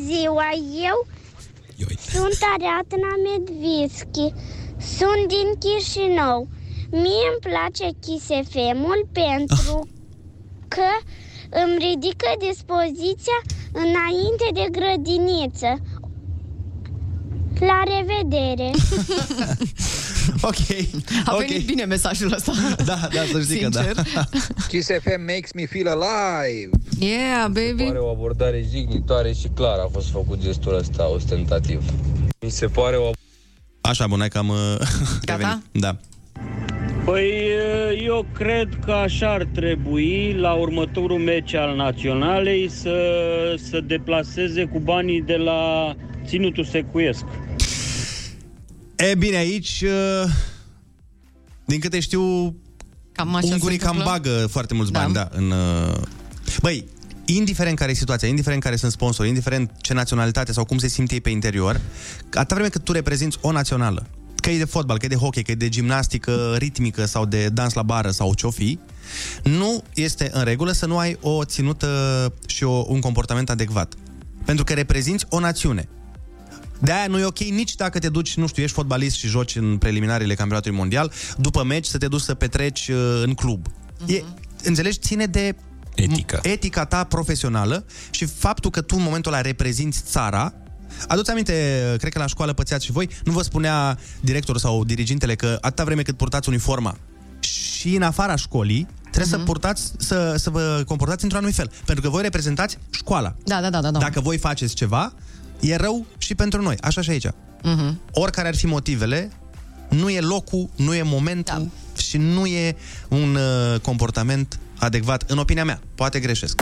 ziua, eu sunt Ariadna Medvischi, sunt din Chișinău. Mie îmi place Kiss FM-ul pentru că îmi ridică dispoziția înainte de grădiniță. La revedere! [LAUGHS] ok. A venit bine mesajul ăsta. Da, da, să știi că da. Sincer. [LAUGHS] Kiss FM makes me feel alive. Yeah, baby. Pare o abordare jignitoare și clar a fost făcut gestul ăsta ostentativ. Mi se pare o Așa, bun, hai că am... uh, [LAUGHS] revenit. Da. Păi eu cred că așa ar trebui la următorul meci al naționalei să să deplaseze cu banii de la Ținutul Secuiesc. E bine, aici, uh, din câte știu, cam așa ungurii se cam întâmplă? bagă foarte mulți Da. bani, da, în... uh, Băi, indiferent care e situația, indiferent care sunt sponsori, indiferent ce naționalitate sau cum se simte ei pe interior, atâta vreme cât tu reprezinți o națională, că e de fotbal, că e de hockey, că e de gimnastică ritmică sau de dans la bară sau ce-o fi, nu este în regulă să nu ai o ținută și o, un comportament adecvat. Pentru că reprezinți o națiune. De aia nu e ok nici dacă te duci, nu știu, ești fotbalist și joci în preliminariile campionatului mondial, după meci să te duci să petreci uh, în club. Uh-huh. E, înțelegi, ține de Etică. etica ta profesională și faptul că tu în momentul ăla reprezinți țara, Aduți aminte, cred că la școală pățeați și voi, nu vă spunea directorul sau dirigintele că atâta vreme cât purtați uniforma și în afara școlii, trebuie uh-huh. să purtați, să, să vă comportați într-un anumit fel. Pentru că voi reprezentați școala. Da, da, da, da. da. Dacă voi faceți ceva, e rău și pentru noi. Așa și aici. Uh-huh. Oricare ar fi motivele, nu e locul, nu e momentul da. și nu e un uh, comportament adecvat, în opinia mea. Poate greșesc.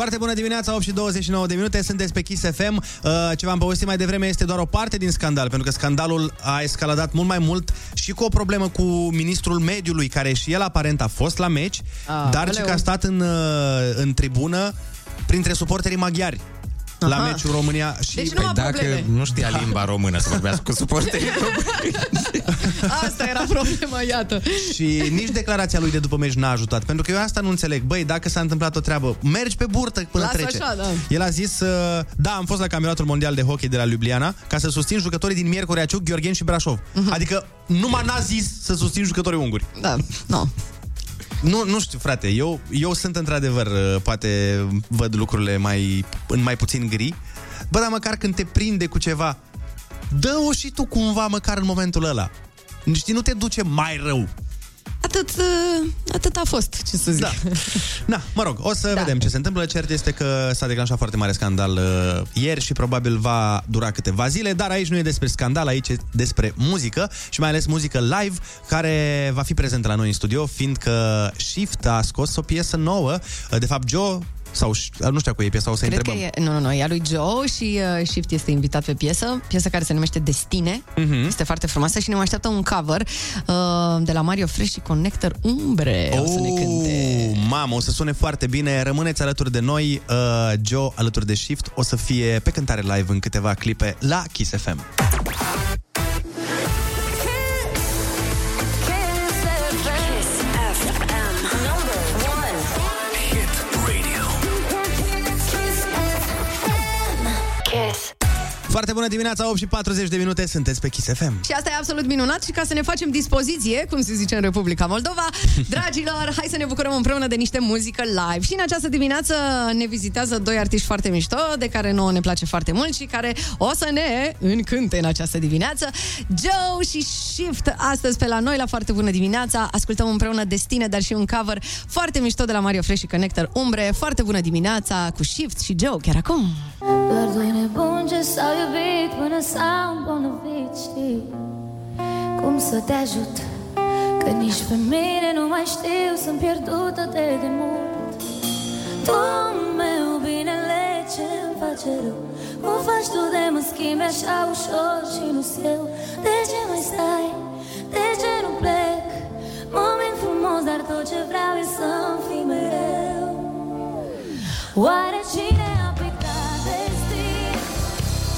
Foarte bună dimineața, 8 și 29 de minute, sunteți pe Kiss FM. Uh, ce v-am povestit mai devreme este doar o parte din scandal, pentru că scandalul a escaladat mult mai mult și cu o problemă cu ministrul mediului, care și el aparent a fost la meci, Ah, dar și aleu. că a stat în, uh, în tribună printre suporterii maghiari. La Aha. meciul România și... Deci nu am dacă probleme. nu știa limba română să vorbească cu suporterii [LAUGHS] Asta era problema, iată. Și nici declarația lui de după meci n-a ajutat. Pentru că eu asta nu înțeleg. Băi, dacă s-a întâmplat o treabă, mergi pe burtă până Lasă trece. așa, da. El a zis, uh, da, am fost la campionatul mondial de hockey de la Ljubljana ca să susțin jucătorii din Miercurea Ciuc, Gheorghen și Brașov. Adică numai n-a zis să susțin jucătorii unguri. Mhm. Da, nu. Nu, nu știu, frate, eu, eu sunt într-adevăr, uh, poate văd lucrurile mai, în mai puțin gri. Bă, dar măcar când te prinde cu ceva, dă-o și tu cumva măcar în momentul ăla. Știi, nu te duce mai rău. Atât, uh, atât a fost, ce să zic. Da. Na, mă rog, o să da. vedem ce se întâmplă. Cert este că s-a declanșat foarte mare scandal uh, ieri și probabil va dura câteva zile, dar aici nu e despre scandal, aici e despre muzică și mai ales muzică live, care va fi prezentă la noi în studio, fiindcă Shift a scos o piesă nouă. Uh, De fapt, Joe sau nu știu cu e piesa, o să Cred întrebăm. că e, nu, nu, nu, e a lui Joe și uh, Shift este invitat pe piesă, piesă care se numește Destine, Mhm. este foarte frumoasă și ne mai așteaptă un cover uh, de la Mario Fresh și Connector Umbre. O să ne cânte. Oh, Mamă, o să sune foarte bine. Rămâneți alături de noi. Uh, Joe alături de Shift o să fie pe cântare live în câteva clipe la Kiss FM. Foarte bună dimineața, 8 și 40 de minute, sunteți pe Kiss FM. Și asta e absolut minunat și ca să ne facem dispoziție, cum se zice în Republica Moldova, [LAUGHS] dragilor, hai să ne bucurăm împreună de niște muzică live. Și în această dimineață ne vizitează doi artiști foarte mișto, de care nouă ne place foarte mult și care o să ne încânte în această dimineață. Joe și Shift astăzi pe la noi la foarte bună dimineața. Ascultăm împreună Destine, dar și un cover foarte mișto de la Mario Fresh și Connector Umbre. Foarte bună dimineața cu Shift și Joe chiar acum. Doar doi nebuni ce s-au iubit până s-au îmbolnăvit, știi Cum să te ajut Că nici pe mine nu mai știu Sunt pierdută de demult Tu, meu binele ce îmi face rău Cum faci tu de mă schimbi așa ușor și nu eu De ce mai stai? De ce nu plec? Moment frumos, dar tot ce vreau e să-mi fii mereu Oare cine a pictat destin?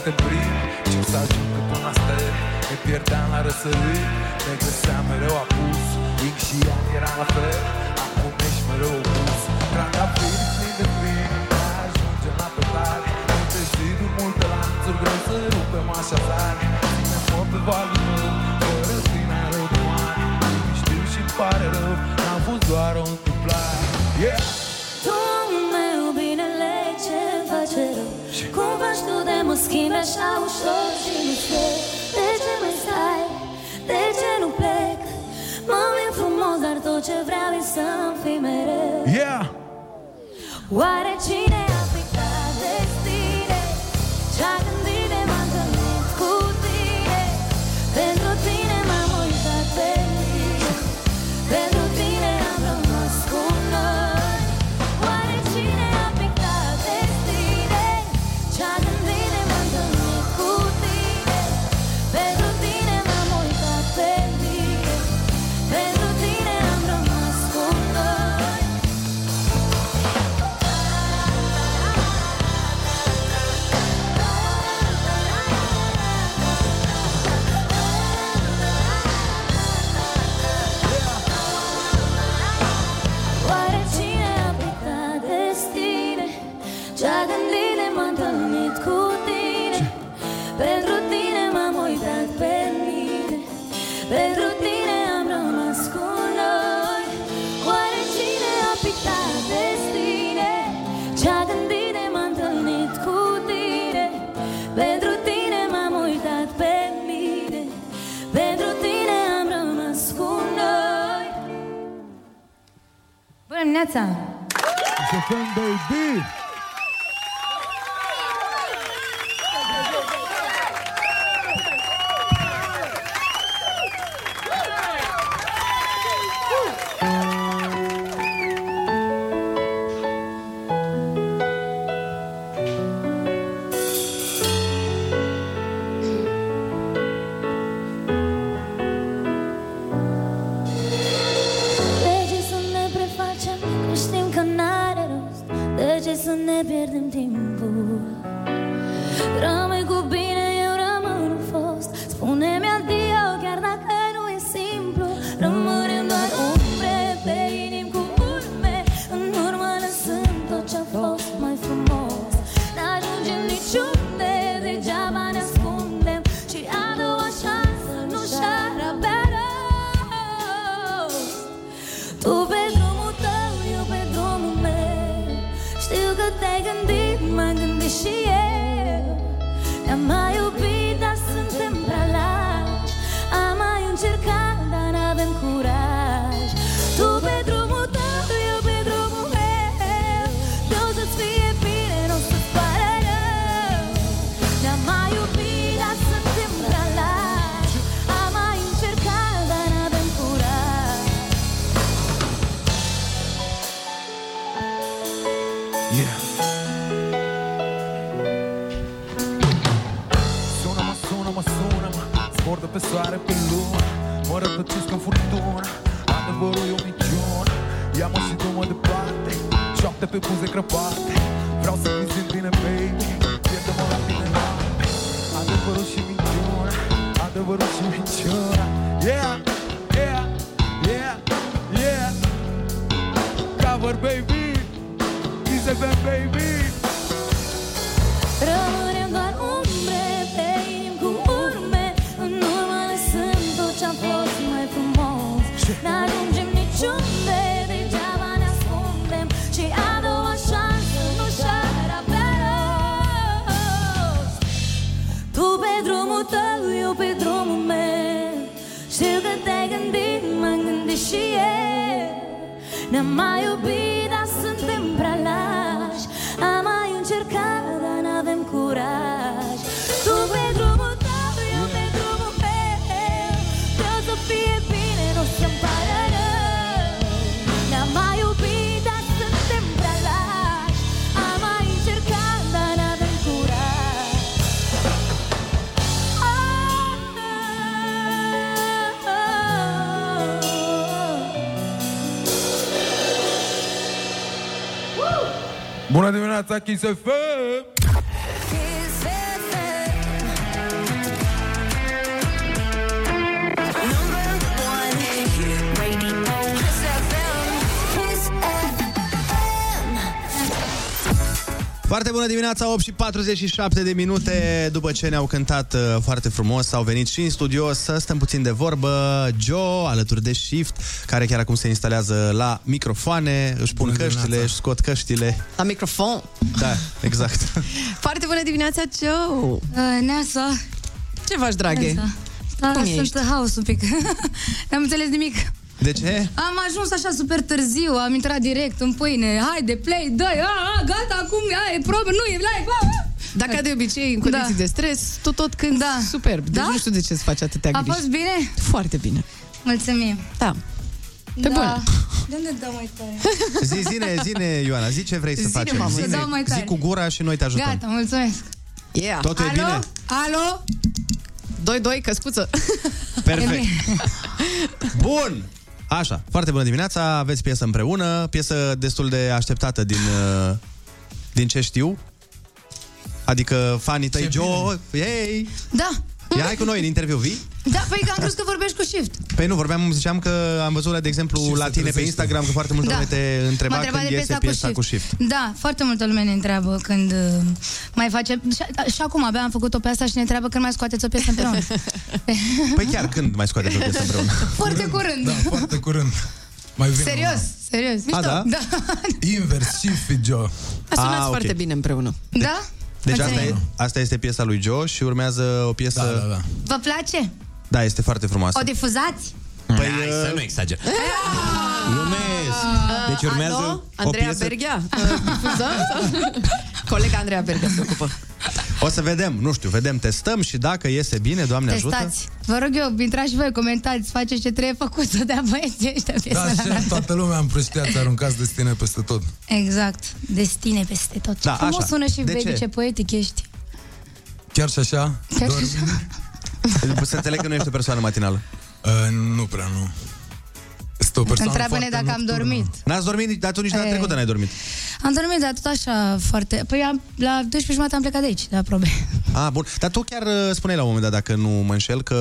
mințeam că suntem primi Și o să ajung că până la stele? Ne pierdeam la răsărit. Ne găseam mereu apus. Ing și ea eram la fel. Acum ești mereu opus. Trandafiri plini de plini Ne ajungem la pătrat Multe ziduri, multe lanțuri Greu să rupem așadar Ține-mă pe valul meu Fără tine ai rău de ani Nimic știu și pare rău N-am fost doar o întâmplare Yeah! Tu de mă schimbi așa ușor și nu știu De ce mai stai? De ce nu plec? Moment frumos, dar tot ce vreau e să-mi fii mereu Yeah! Oare cine Bună dimineața! FM, baby! Ne-am mai iubit, Bună dimineața, Kiss FM! Foarte bună dimineața, 8 și 47 de minute După ce ne-au cântat uh, foarte frumos Au venit și în studio să stăm puțin de vorbă Joe, alături de Shift Care chiar acum se instalează la microfoane Își pun Bună căștile, dimineața. își scot căștile La microfon. Da, exact [LAUGHS] Foarte bună dimineața, Joe! Uh, Neasa. Ce faci, draghe? Neasa. Da, Cum sunt ești? haos un pic. [LAUGHS] N-am înțeles nimic. De ce? Am ajuns așa super târziu, am intrat direct în pâine. Haide, play, dă a, a, gata, acum, a, e probă, nu, e live, a, a. Dar ca de obicei, în condiții de stres, tu tot când da. superb. Deci Da? nu știu de ce îți faci atâtea A griji. fost bine? Foarte bine. Mulțumim. Da. Pe da. bune. De unde dau mai tare? Zi, zine, zine, Ioana, zi ce vrei să Zine, facem mamă. Zine, Să dau mai zi tare. cu gura și noi te ajutăm Gata, mulțumesc. Yeah. Totul e Alo? bine? Alo? 2-2, căscuță. Perfect. Bun! Așa, foarte bună dimineața, aveți piesă împreună, piesă destul de așteptată din, uh, din ce știu. Adică fanii tăi, Joe, ei, Da. Ia hai cu noi în interviu, vii? Da, păi că am crezut că vorbești cu Shift. Păi nu, vorbeam, ziceam că am văzut, de exemplu, la tine pe Instagram că foarte multă Da. lume te întreba M-a întrebat când de iese piesa cu piesa cu Shift. Shift. Da, foarte multă lume ne întreabă când uh, mai face... Și, și acum abia am făcut-o pe asta și ne întreabă când mai scoateți o piesă împreună. [LAUGHS] Păi chiar când mai scoateți o piesă împreună? [LAUGHS] foarte curând. Da, foarte curând. Mai vine Serios, serios. A, da? da. Invers, Shift și Joe. A sunat Ah, ok. foarte bine împreună. Da? Deci asta, Mulțumim. e, asta este piesa lui Joe și urmează o piesă... Da, da, da. Vă place? da este foarte frumoasă. O difuzați? Păi, Hai să nu exager. Glumesc. Deci urmează Alo? o Andreea piesă... Berghea? Uh, [LAUGHS] difuzăm? [LAUGHS] Colega Andreea Berghea se ocupă. O să vedem, nu știu, vedem, testăm și dacă iese bine, Doamne ajută. Testați. Vă rog eu, intrați și voi, comentați, faceți ce trebuie făcut să dea băieții ăștia piesa Da, la și toată lumea împrăștiați, aruncați destine peste tot. Exact. Destine peste tot. Da, Da, Frumos așa. sună și De vedi ce? ce poetic ești. Chiar și așa? Chiar și Dormi? [LAUGHS] Să înțeleg că nu ești o persoană matinală. Uh, nu prea, nu. Este o persoană Întreabă-ne foarte dacă am dormit. N-ați dormit, dar tu nici data Ei. trecută n-ai dormit. Am dormit, dar tot așa foarte... Păi am, la 12 jumate am plecat de aici, de la probe. Ah, bun. Dar tu chiar uh, spuneai la un moment dat, dacă nu mă înșel, că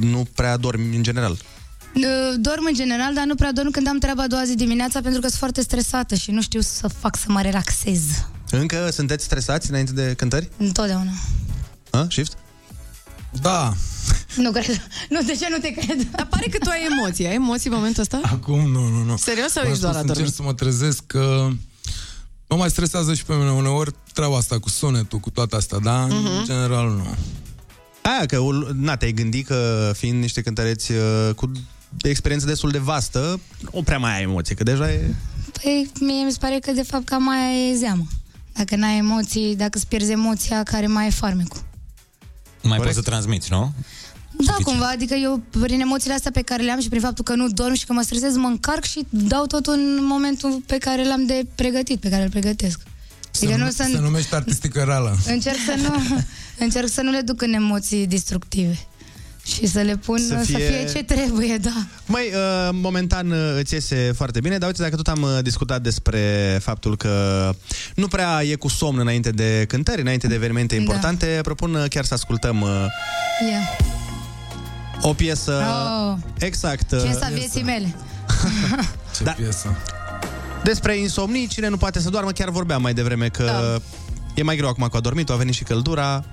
nu prea dormi în general. Uh, Dorm în general, dar nu prea dorm când am treaba a doua zi dimineața pentru că sunt foarte stresată și nu știu să fac să mă relaxez. Încă sunteți stresați înainte de cântări? Întotdeauna. A? Shift? Da. Nu cred. Nu, de ce nu te cred? Dar pare că tu ai emoții. Ai emoții în momentul ăsta? Acum nu, nu, nu. Serios sau V-am ești doar spus, adormit? Încerc să mă trezesc că mă mai stresează și pe mine uneori treaba asta cu sunetul, cu toate astea, dar Mhm. în general nu. Aia, că ul- na, te-ai gândit că fiind niște cântăreți uh, cu experiență destul de vastă, nu prea mai ai emoție, că deja e... Păi mie mi se pare că de fapt cam mai e zeamă. Dacă n-ai emoții, dacă îți pierzi emoția, care mai e farmecul. Mai poți să transmiți, nu? Da, cumva, adică eu prin emoțiile astea pe care le am și prin faptul că nu dorm și că mă stresez, mă încarc și dau totul în momentul pe care l-am de pregătit, pe care îl pregătesc. Se, Adică nume, nu să... se numește artistică reală. Încerc să nu, [LAUGHS] încerc să nu le duc în emoții destructive. Și să le pun Să să fie, fie- să fie ce trebuie, da. Mai, uh, momentan uh, îți iese foarte bine, dar uite, dacă tot am uh, discutat despre faptul că nu prea e cu somn înainte de cântări, înainte de evenimente Da. importante, propun uh, chiar să ascultăm uh, Ia. o piesă Oh. exact. uh, Piesa vieții mele. [LAUGHS] Ce Da. piesă. Despre insomnii, cine nu poate să doarmă, chiar vorbeam mai devreme că Da. e mai greu acum cu adormitul, a venit și căldura.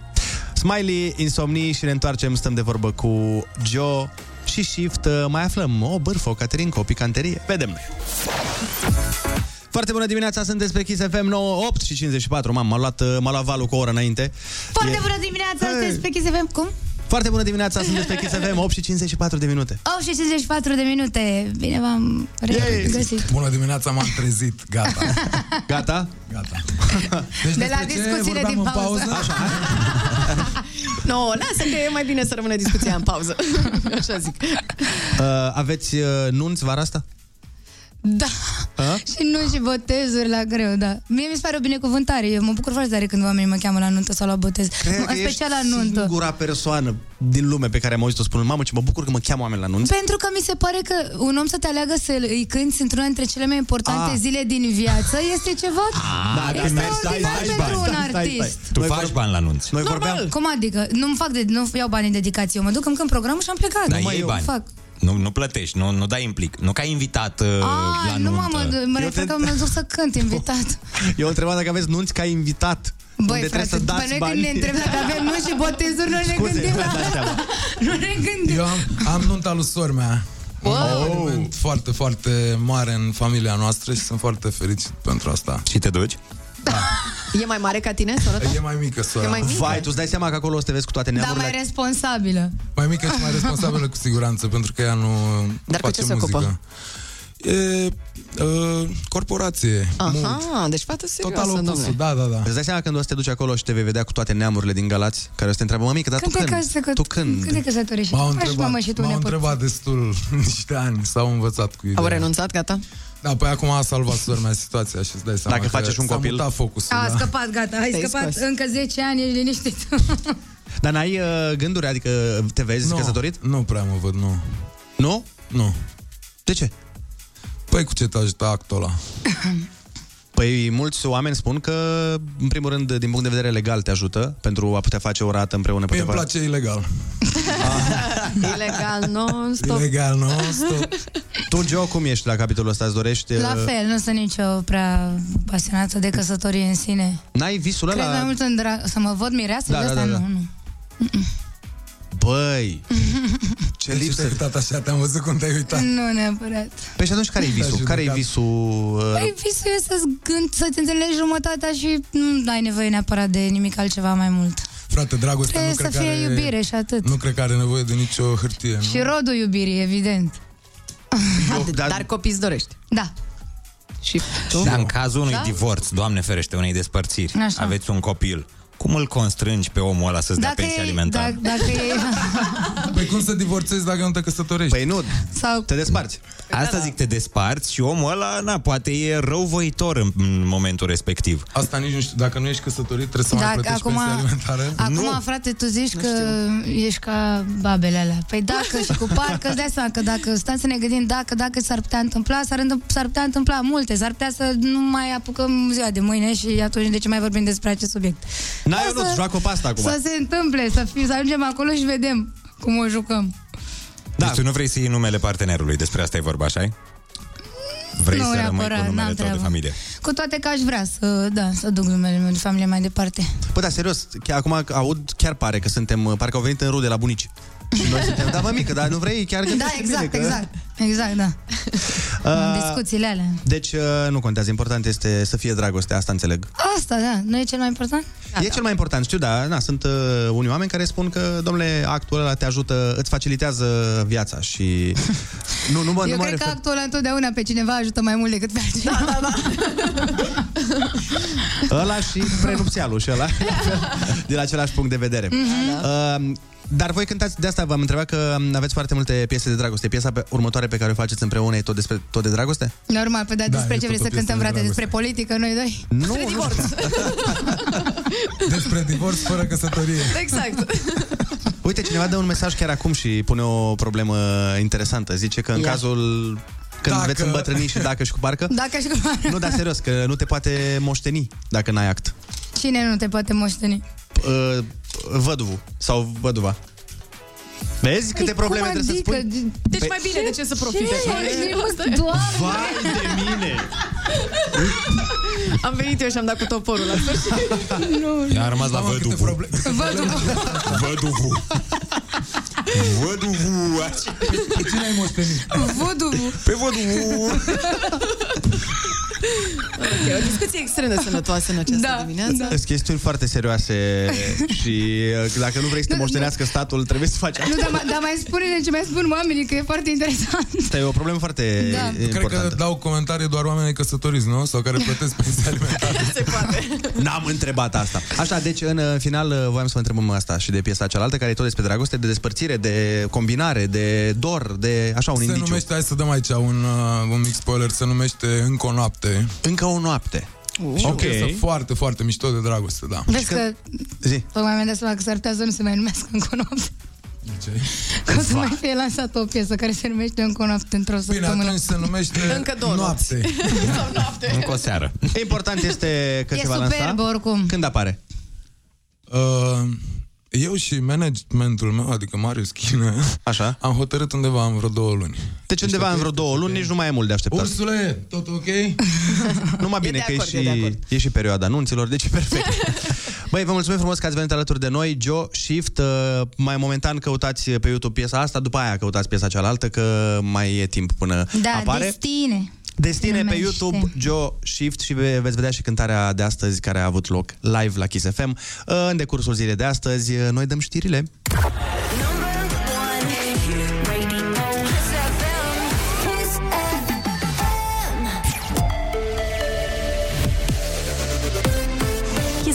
Smiley, insomnii și ne întoarcem, stăm de vorbă cu Joe și Shift. uh, Mai aflăm o bârfă, o caterincă, o picanterie. Vedem noi. Foarte bună dimineața, sunteți pe Kiss FM 9, 8 și 54. Mam, m-a luat, uh, m-a luat valul cu o oră înainte. Foarte E- bună dimineața, sunteți pe Kiss FM. Cum? Foarte bună dimineața, sunteți pe Kiss FM 8 și 54 de minute. 8 și 54 de minute. Bine v-am regăsit. Bună dimineața, m-am trezit. Gata. Gata? Gata. Deci De la despre ce discuțiile vorbeam din în pauză. Așa, [LAUGHS] No, lasă că e mai bine să rămână discuția în pauză. [LAUGHS] Așa zic. Uh, aveți uh, nunți vara asta? Da. A? Și nu și botezuri la greu, da. Mie mi se pare o binecuvântare. Eu mă bucur foarte tare când oamenii mă cheamă la nuntă sau la botez. Cred în că special ești la nuntă. singura persoană din lume pe care am auzit-o spunând Mamă, ce mă bucur că mă cheamă oameni la nunți Pentru că mi se pare că un om să te aleagă să îi cânti într-una dintre cele mai importante Ah. zile din viață este ceva Da, când mergi, stai, extraordinar stai, pentru stai, un stai, stai, artist. stai. Tu Noi faci vorbe- bani la nunți. Noi vorbeam Cum adică? Nu-mi fac de, nu iau bani în dedicație. Eu mă duc, îmi cânt programul și am plecat. Dar Nu iei eu bani. fac. Nu, nu plătești, nu, nu dai implic. Nu ca invitat uh, la Ah, nu nuntă. mamă, mă Eu refer te- că mă duc să cânt invitat. [LAUGHS] Eu întreba dacă aveți nunți ca invitat Băi, Unde frate, trebuie să după dați noi bani când ne întreb dacă avem nu și botezuri, nu ne Scuze, gândim mi-am la... dat seama. Nu ne gândim. Eu am, am nunta lui sora mea. Un eveniment foarte, foarte mare în familia noastră și sunt foarte fericit pentru asta. Și te duci? E mai mare ca tine, sora ta? E mai mică sora. E mai mică? Vai, tu îți dai seama că acolo o să te vezi cu toate Dar neamurile mai responsabilă. Mai mică și mai responsabilă cu siguranță, pentru că ea nu Dar cu face ce se muzică. ocupă? E uh, corporație. mult. Aha, deci fată serioasă, Total opusul, domnule. da, da, da. Îți dai seama când o să te duci acolo și te vei vedea cu toate neamurile din Galați Care o să te întreabă, mămică, dar tu Când te când? căsă, că, Tu când? Când te căsătorești? M-au Faci, întrebat, mamă, și tu m-au nepot. întrebat destul [LAUGHS] niște ani, s-au învățat cu ideea. Au renunțat, gata? Da, păi acum a salvat sora mea situația și îți dai seama Dacă că faceți un s-a copil- mutat focusul. A, da. scăpat, gata, ai Te-ai scăpat. scos. Încă 10 ani, ești liniștit. [LAUGHS] Dar n-ai uh, gânduri, adică te vezi Nu, căsătorit? Nu prea mă văd, nu. Nu? Nu. De ce? Păi cu ce te ajută actul ăla? [LAUGHS] Păi mulți oameni spun că, în primul rând, din punct de vedere legal te ajută pentru a putea face o rată împreună. Mie putea îmi face... place ilegal. [LAUGHS] Ilegal, non-stop. Ilegal, nu? Stop. Tu, Joe, cum ești la capitolul ăsta? Îți dorești... La uh, fel, nu sunt nicio prea pasionată de căsătorie în sine. N-ai visul Cred mai ăla? mult în drag... Să mă văd mireasă Da, de da, asta? da, da. Nu, nu. Băi, [LAUGHS] Ce lipsă. Te-ai uitat așa, te-am văzut cum te-ai uitat. Nu neapărat. Păi și atunci care e visul? judecat. Care e visul? uh, Păi visul e să-ți gând, să-ți înțelegi jumătatea și nu ai nevoie neapărat de nimic altceva mai mult. Frate, dragostea nu Trebuie să cred fie că are... iubire și atât. Nu cred că are nevoie de nicio hârtie, nu? Și rodul iubirii, evident. [LAUGHS] eu, Dar, dar copii îți dorești. Da. Și tu? Dar în cazul unui Da? divorț, Doamne ferește, unei despărțiri, Așa. aveți un copil, cum îl constrângi pe omul ăla să-ți dea Dacă pensie e, alimentară? dacă, dacă e, [LAUGHS] Păi cum să divorțezi dacă nu te căsătorești? Păi nu, sau te desparți. Asta zic, te desparți și omul ăla, na, poate e răuvoitor în, în momentul respectiv. Asta nici nu știu. Dacă nu ești căsătorit, trebuie să mai Dacă plătești acum- pensie alimentară. Acum, Nu. frate, tu zici că ești ca babele alea. Păi dacă și cu parcă, îți dai seama că dacă stăm să ne gândim dacă, dacă s-ar putea întâmpla, s-ar, întâmpla, s-ar putea întâmpla multe. S-ar putea să nu mai apucăm ziua de mâine și atunci de ce mai vorbim despre acest subiect? N-ai, O eu nu să- joacă pasta acum. Să se întâmple, să, fie, să ajungem acolo și vedem cum o jucăm. Da. Deci tu nu vrei să iei numele partenerului, despre asta e vorba, așa Vrei Nu să rămâi neapărat, cu numele n-am tău de treabă. familie. Cu toate că aș vrea să, da, să duc numele meu de familie mai departe. Păi da, serios, chiar acum aud, chiar pare că suntem, uh, parcă au venit în rude la bunici. Și noi suntem, [LAUGHS] da, mă mică, dar nu vrei chiar Da, gândește exact, bine, că... exact. Exact, da. [LAUGHS] În Uh, discuțiile alea. deci uh, nu contează, important este să fie dragoste, asta înțeleg. Asta, da, nu e cel mai important? E cel mai important, știu, da, na, sunt uh, unii oameni care spun că, domnule, actul ăla te ajută, îți facilitează viața și... [LAUGHS] nu, nu mă, Eu nu mă cred că refer... actul ăla întotdeauna pe cineva ajută mai mult decât pe [LAUGHS] altcineva. Da, da, da. Ăla și prenupțialul și ăla din același punct de vedere. Mhm. Uh, dar voi cântați, de asta v-am întrebat că aveți foarte multe piese de dragoste. Piesa pe, următoare pe care o faceți împreună e tot, despre, tot de dragoste? Normal, pe da, Da, despre e ce tot vrei o să piesă cântăm, de frate? dragoste. Despre politică, noi doi? Nu, Despre divorț. [LAUGHS] Despre divorț fără căsătorie. exact. [LAUGHS] Uite, cineva dă un mesaj chiar acum și pune o problemă interesantă. Zice că în Ia. cazul când Dacă- veți îmbătrâni și dacă și cu parcă, Dacă și cu nu, dar serios, că nu te poate moșteni dacă n-ai act. Cine nu te poate moșteni? Uh, văduvul sau văduva. Vezi câte Păi, probleme cum trebuie să adică? spui? Deci Păi- mai bine, de ce să profite? Ce? Doamne! Vai de mine! Am venit eu și am dat cu toporul la sfârșit. nu. A rămas la văduvu. Văduvu. Văduvu. Pe cine ai moștenit? Voduvu. Pe văduvu. Ok, o discuție extrem de sănătoasă în această da, dimineață. Da. Sunt chestiuni foarte serioase și uh, dacă nu vrei să te moștenească statul, trebuie să faci Nu, dar, mai- dar mai spune-ne ce mai spun oamenii, că e foarte interesant. Asta e o problemă foarte Da. importantă. Cred că dau comentarii doar oamenii căsătoriți, nu? Sau care plătesc pensii [LAUGHS] alimentare. N-am întrebat asta. Așa, deci în uh, final uh, voiam să vă întrebăm asta și de piesa cealaltă, care e tot despre dragoste, de despărțire, de combinare, de dor, de așa un Se indiciu. numește, hai să dăm aici un, uh, un mic spoiler, se numește Încă o noapte. Încă o noapte. Și Ok. o piesă foarte, foarte mișto de dragoste, da. Vezi că Zi. tocmai mi-am dat seama că s-ar putea să nu se mai numească încă o noapte. Că o să mai fie lansată o piesă care se numește încă o noapte într-o Bine, săptămână. atunci se numește Încă două [LAUGHS] noapte. Încă o seară. Important este că E se va lansa. superb oricum. Când apare? Uh, eu și managementul meu, adică Marius Chină, Așa. am hotărât undeva în vreo două luni. Deci undeva în vreo două luni, nici nu mai e mult de așteptat. Ursule, tot ok? [LAUGHS] Numai E bine de că acord, e e de și, acord. e și perioada anunților, deci e perfect. [LAUGHS] Băi, vă mulțumim frumos că ați venit alături de noi. Joe Shift, uh, mai momentan căutați pe YouTube piesa asta, după aia căutați piesa cealaltă, că mai e timp până Da, apare. destine. Destine se pe numește. YouTube, Joe Shift și ve- veți vedea și cântarea de astăzi care a avut loc live la Kiss FM. Uh, În decursul zilei de astăzi, uh, noi dăm știrile.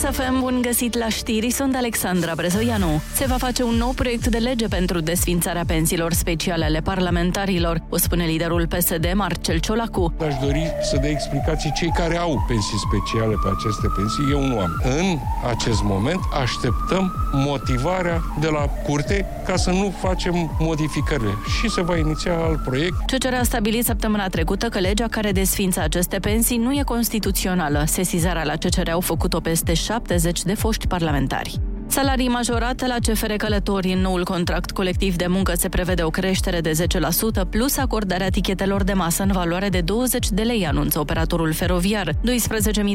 Kiss FM, bun găsit la știri, sunt Alexandra Brezoianu. Se va face un nou proiect de lege pentru desfințarea pensiilor speciale ale parlamentarilor, o spune liderul PSD Marcel Ciolacu. Aș dori să dea explicații cei care au pensii speciale pe aceste pensii. Eu nu am. În acest moment așteptăm motivarea de la curte ca să nu facem modificările și se va iniția alt proiect. CCR a stabilit săptămâna trecută că legea care desfință aceste pensii nu e constituțională. Sesizarea la CCR au făcut-o peste 70 de foști parlamentari. Salarii majorate la CFR Călători. În noul contract colectiv de muncă se prevede o creștere de 10% plus acordarea tichetelor de masă în valoare de 20 de lei, anunță operatorul feroviar. 12.000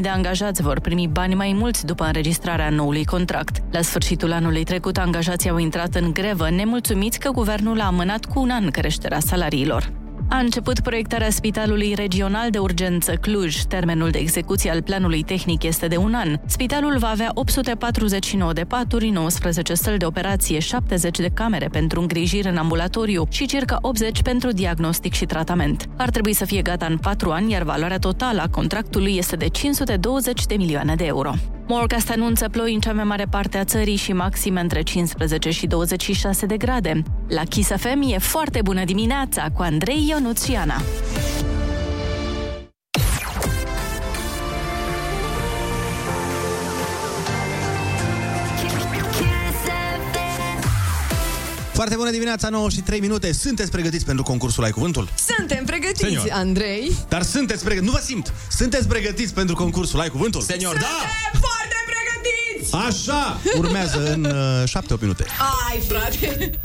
de angajați vor primi bani mai mulți după înregistrarea noului contract. La sfârșitul anului trecut, angajații au intrat în grevă, nemulțumiți că guvernul a amânat cu un an creșterea salariilor. A început proiectarea Spitalului Regional de Urgență Cluj. Termenul de execuție al planului tehnic este de un an. Spitalul va avea 849 de paturi, 19 săli de operație, 70 de camere pentru îngrijire în ambulatoriu și circa 80 pentru diagnostic și tratament. Ar trebui să fie gata în 4 ani, iar valoarea totală a contractului este de 520 de milioane de euro. Morcast anunță ploi în cea mai mare parte a țării și maxime între 15 și 26 de grade. La Kiss FM e foarte bună dimineața cu Andrei Ionuț Foarte bună dimineața, 9 și 3 minute. Sunteți pregătiți pentru concursul Ai Cuvântul? Suntem pregătiți, Senior. Andrei. Dar sunteți pregătiți, nu vă simt, sunteți pregătiți pentru concursul Ai Cuvântul? Senior, da! Foarte pregătiți! Așa! Urmează în uh, 7-8 minute. Ai, frate!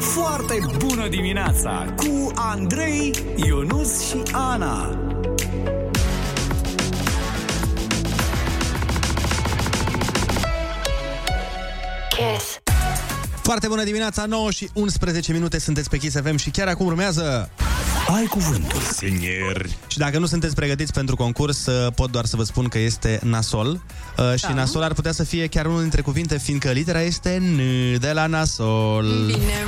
Foarte bună dimineața cu Andrei, Ionus și Ana. Kiss. Foarte bună dimineața, 9 și 11 minute, sunteți pe Kiss FM și chiar acum urmează... Ai cuvântul, senior. Și dacă nu sunteți pregătiți pentru concurs, uh, pot doar să vă spun că este nasol. Uh, Și Da. nasol ar putea să fie chiar unul dintre cuvinte, fiindcă litera este N de la nasol. Bine.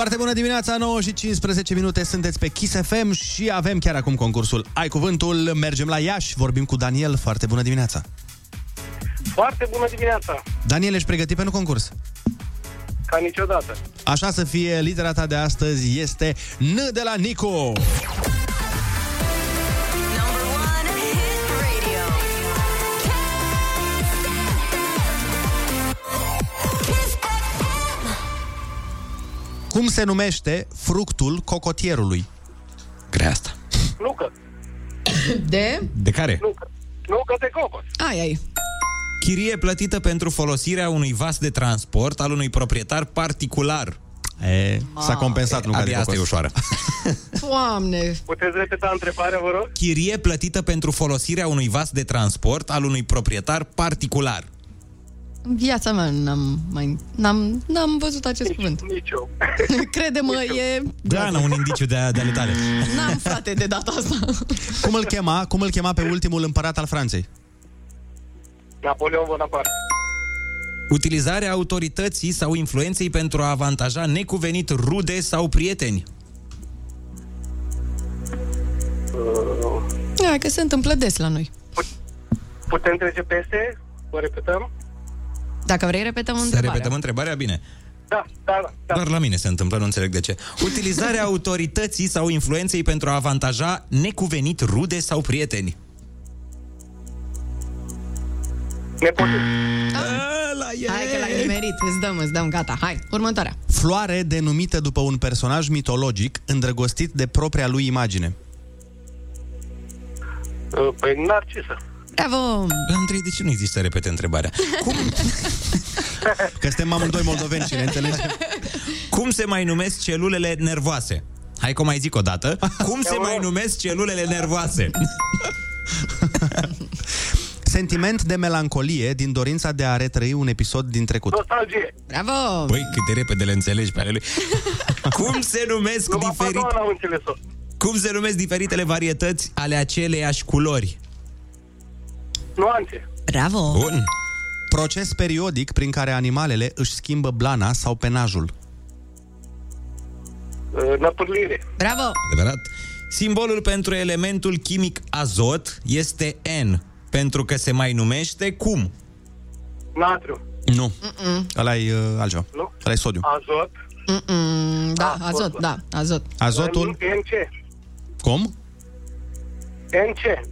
Foarte bună dimineața, 9 și 15 minute, sunteți pe Kiss FM și avem chiar acum concursul Ai Cuvântul. Mergem la Iași, vorbim cu Daniel. Foarte bună dimineața. Foarte bună dimineața! Daniel, ești pregătit pentru concurs? Ca niciodată. Așa să fie, litera ta de astăzi este N de la Nico. Cum se numește fructul cocotierului? Grea asta. Nucă. De? De care? Nucă. Nucă de cocos. Ai, ai. Chirie plătită pentru folosirea unui vas de transport al unui proprietar particular. E, s-a compensat nuca de Abia asta e cocos. ușoară. [LAUGHS] Doamne! Puteți repeta întrebarea, vă rog? Chirie plătită pentru folosirea unui vas de transport al unui proprietar particular. În viața mea n-am mai... N-am, n-am văzut acest cuvânt. Nici eu. [LAUGHS] Crede-mă, e... Gana, un indiciu de, de ale tale. [LAUGHS] N-am frate de data asta. [LAUGHS] Cum îl chema, cum îl chema pe ultimul împărat al Franței? Napoleon Bonaparte. Utilizarea autorității sau influenței pentru a avantaja necuvenit rude sau prieteni. Hai că se întâmplă des la noi. Putem trece peste? Vă repetăm? Dacă vrei, repetăm Să întrebarea. repetăm întrebarea bine. Da, da, da. Doar la mine se întâmplă, nu înțeleg de ce. Utilizarea [LAUGHS] autorității sau influenței pentru a avantaja necuvenit rude sau prieteni. Hai că l-ai nimerit, îți dăm, îți dăm, gata. Hai, următoarea. Floare denumită după un personaj mitologic îndrăgostit de propria lui imagine. Păi Narcisă. Bravo! Andrei, de ce nu există să repete întrebarea? Cum? [LAUGHS] Că suntem amândoi moldoveni și ne înțelegem. Cum se mai numesc celulele nervoase? Hai că o mai zic o dată. Cum se mai numesc celulele nervoase? [LAUGHS] Sentiment de melancolie din dorința de a retrăi un episod din trecut. Nostalgie. Bravo! Băi, cât de repede le înțelegi pe ale lui. [LAUGHS] Cum se numesc diferit... am înțeles-o. Cum se numesc diferitele varietăți ale aceleiași culori? Nuanțe. Bravo! Bun. Proces periodic prin care animalele își schimbă blana sau penajul. Năpârlire. Bravo! Adevărat. Simbolul pentru elementul chimic azot este N, pentru că se mai numește cum? Natriu. Nu. Ăla e uh, altceva. Nu? Ăla e sodiu. Azot. Mm-mm, da, azot, da, azot. Azotul... NC. Cum? NC.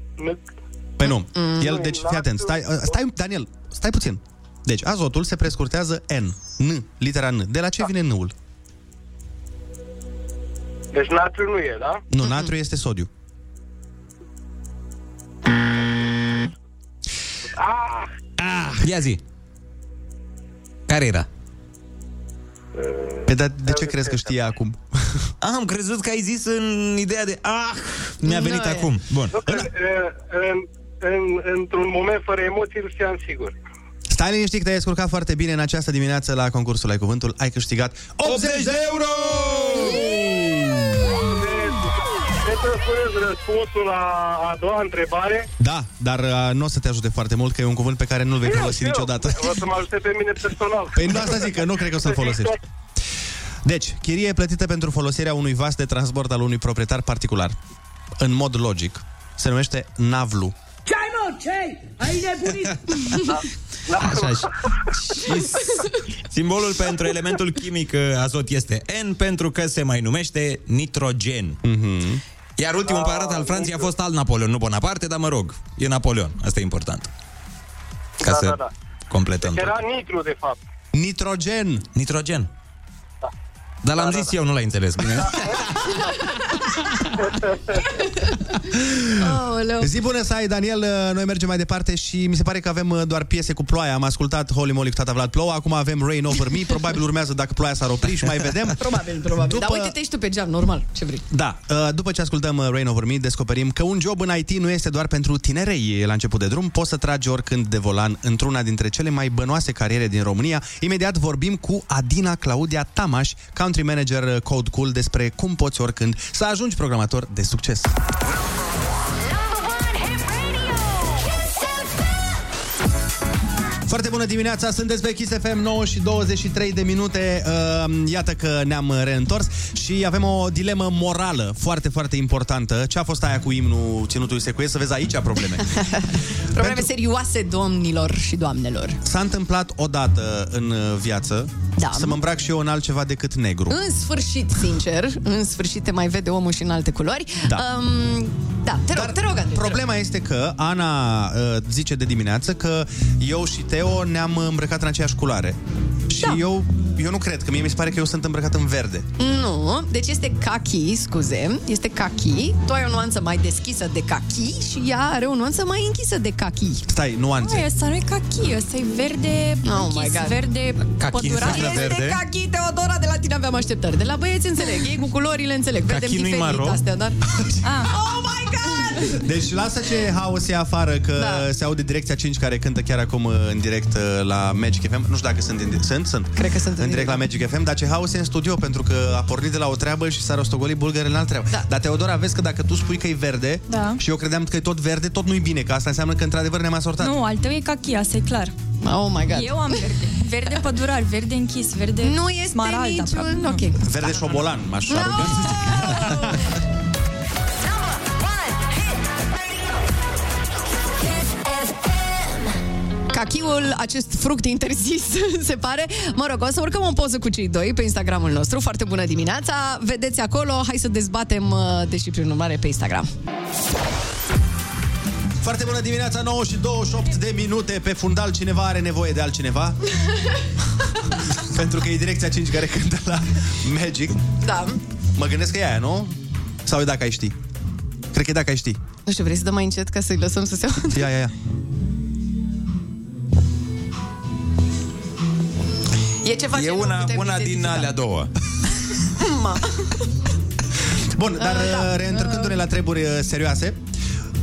Păi nu. El, deci, fii atent. Stai, uh, stai, Daniel, stai puțin. Deci, azotul se prescurtează N. N. Litera N. De la ce vine N-ul? Deci natriu nu e, da? Nu, natriu este sodiu. Ah, Ah, ia zi. Care era? Pe da, de ce crezi că știe acum? Ah, [LAUGHS] am crezut că ai zis în ideea de... Ah, mi-a venit Nu e. acum. Bun. nu, în, în, în, într-un moment fără emoții îl știam sigur. Stai liniștit că te-ai descurcat foarte bine în această dimineață la concursul Ai Cuvântul. Ai câștigat 80 de euro! Trebuie să spuneți răspunsul la a doua întrebare. Da, dar uh, nu o să te ajute foarte mult, că e un cuvânt pe care nu-l vei folosi niciodată. O să mă ajute pe mine personal. Păi nu asta zic, că nu cred că o să-l folosești. Deci, chirie plătită pentru folosirea unui vas de transport al unui proprietar particular. În mod logic, se numește navlu. Ce ai, mă? Ce ai? Ai nebunit? [LAUGHS] Așa și, și simbolul pentru elementul chimic uh, azot este N pentru că se mai numește nitrogen. Mm-hmm. Iar ultimul împărat al Franței a fost alt Napoleon, nu Bonaparte, dar mă rog, e Napoleon. Asta e important. Ca Da, să da, da. completăm. Deci tot. era nitru, de fapt. Nitrogen. Nitrogen. Dar l-am zis eu, nu l-ai înțeles bine. [LAUGHS] Aoleu. Zi bună să ai, Daniel, uh, noi mergem mai departe și mi se pare că avem uh, doar piese cu ploaia. Am ascultat Holy Moly cu tata Vlad Plouă, acum avem Rain Over Me, probabil urmează dacă ploaia s-ar opri și mai vedem. Probabil, probabil. După- Dar uite-te și tu pe geam, normal, ce vrei. Da, uh, după ce ascultăm uh, Rain Over Me, descoperim că un job în IT nu este doar pentru tinerei la început de drum. Poți să tragi oricând de volan într-una dintre cele mai bănoase cariere din România. Imediat vorbim cu Adina Claudia Tamaș, country manager uh, Code Cool, despre cum poți oricând să ajungi programator de succes. Foarte bună dimineața, sunteți pe Kiss FM 9 și 23 de minute. Uh, iată că ne-am reîntors și avem o dilemă morală foarte, foarte importantă. Ce a fost aia cu imnul ținutului secuiesc? Să vezi aici probleme. [LAUGHS] Probleme serioase, domnilor și doamnelor. S-a întâmplat odată în uh, viață Da. să mă îmbrac și eu în altceva decât negru. În sfârșit, sincer, în sfârșit te mai vede omul și în alte culori. Da. Um, Da, te rog, Dar te rog, Andrei. Problema este că Ana uh, zice de dimineață că eu și Teo ne-am îmbrăcat în aceeași culoare. Și da. eu, eu nu cred, că mie mi se pare că eu sunt îmbrăcat în verde. Nu, deci este kaki, scuze, este kaki. Tu ai o nuanță mai deschisă de kaki și ea are o nuanță mai închisă de kaki. Stai, nuanțe. Ai, ăsta nu e cachi, ăsta e verde Oh închis, my God. verde pădurat. Este kaki, Teodora, de la tine aveam așteptări. De la băieți înțeleg, ei cu culorile înțeleg. Vedem Kaki nu-i diferit maro? astea, dar... [LAUGHS] Ah. Oh my God! Deci lasă ce haos e afară, că da. se aude Direcția 5 care cântă chiar acum uh, în direct uh, la Magic FM. Nu știu dacă sunt în Sunt? Sunt. Cred că sunt în direct la Magic FM, dar ce haos e în studio, pentru că a pornit de la o treabă și s-a rostogolit bulgăre în altă treabă. Da. Dar Teodora, vezi că dacă tu spui că e verde Da. și eu credeam că e tot verde, tot nu-i bine, că asta înseamnă că într-adevăr ne-am asortat. Nu, al tău e cachi, asta e clar. Oh my God. Eu am verde. Verde pădurar, verde închis, verde Nu este smarald niciun- aproape. Nu. ok. Verde șobolan, m-aș no! [LAUGHS] Cachiul, acest fruct interzis, [LAUGHS] se pare. Mă rog, o să urcăm o poză cu cei doi pe Instagramul nostru. Foarte bună dimineața. Vedeți acolo. Hai să dezbatem, uh, deși prin urmare, pe Instagram. Foarte bună dimineața, 9 și 28 de minute pe fundal. Cineva are nevoie de altcineva? [LAUGHS] Pentru că e Direcția 5 care cântă la Magic. Da. Mă gândesc că e aia, nu? Sau e dacă ai ști? Cred că e dacă ai ști. Nu știu, vrei să dăm mai încet ca să-i lăsăm să se audă? Ia, ia, ia. E ceva E ce nu una, putem una din identifica. alea două. [LAUGHS] Ma. Bun, dar da. reîntărcându-ne la treburi uh, serioase,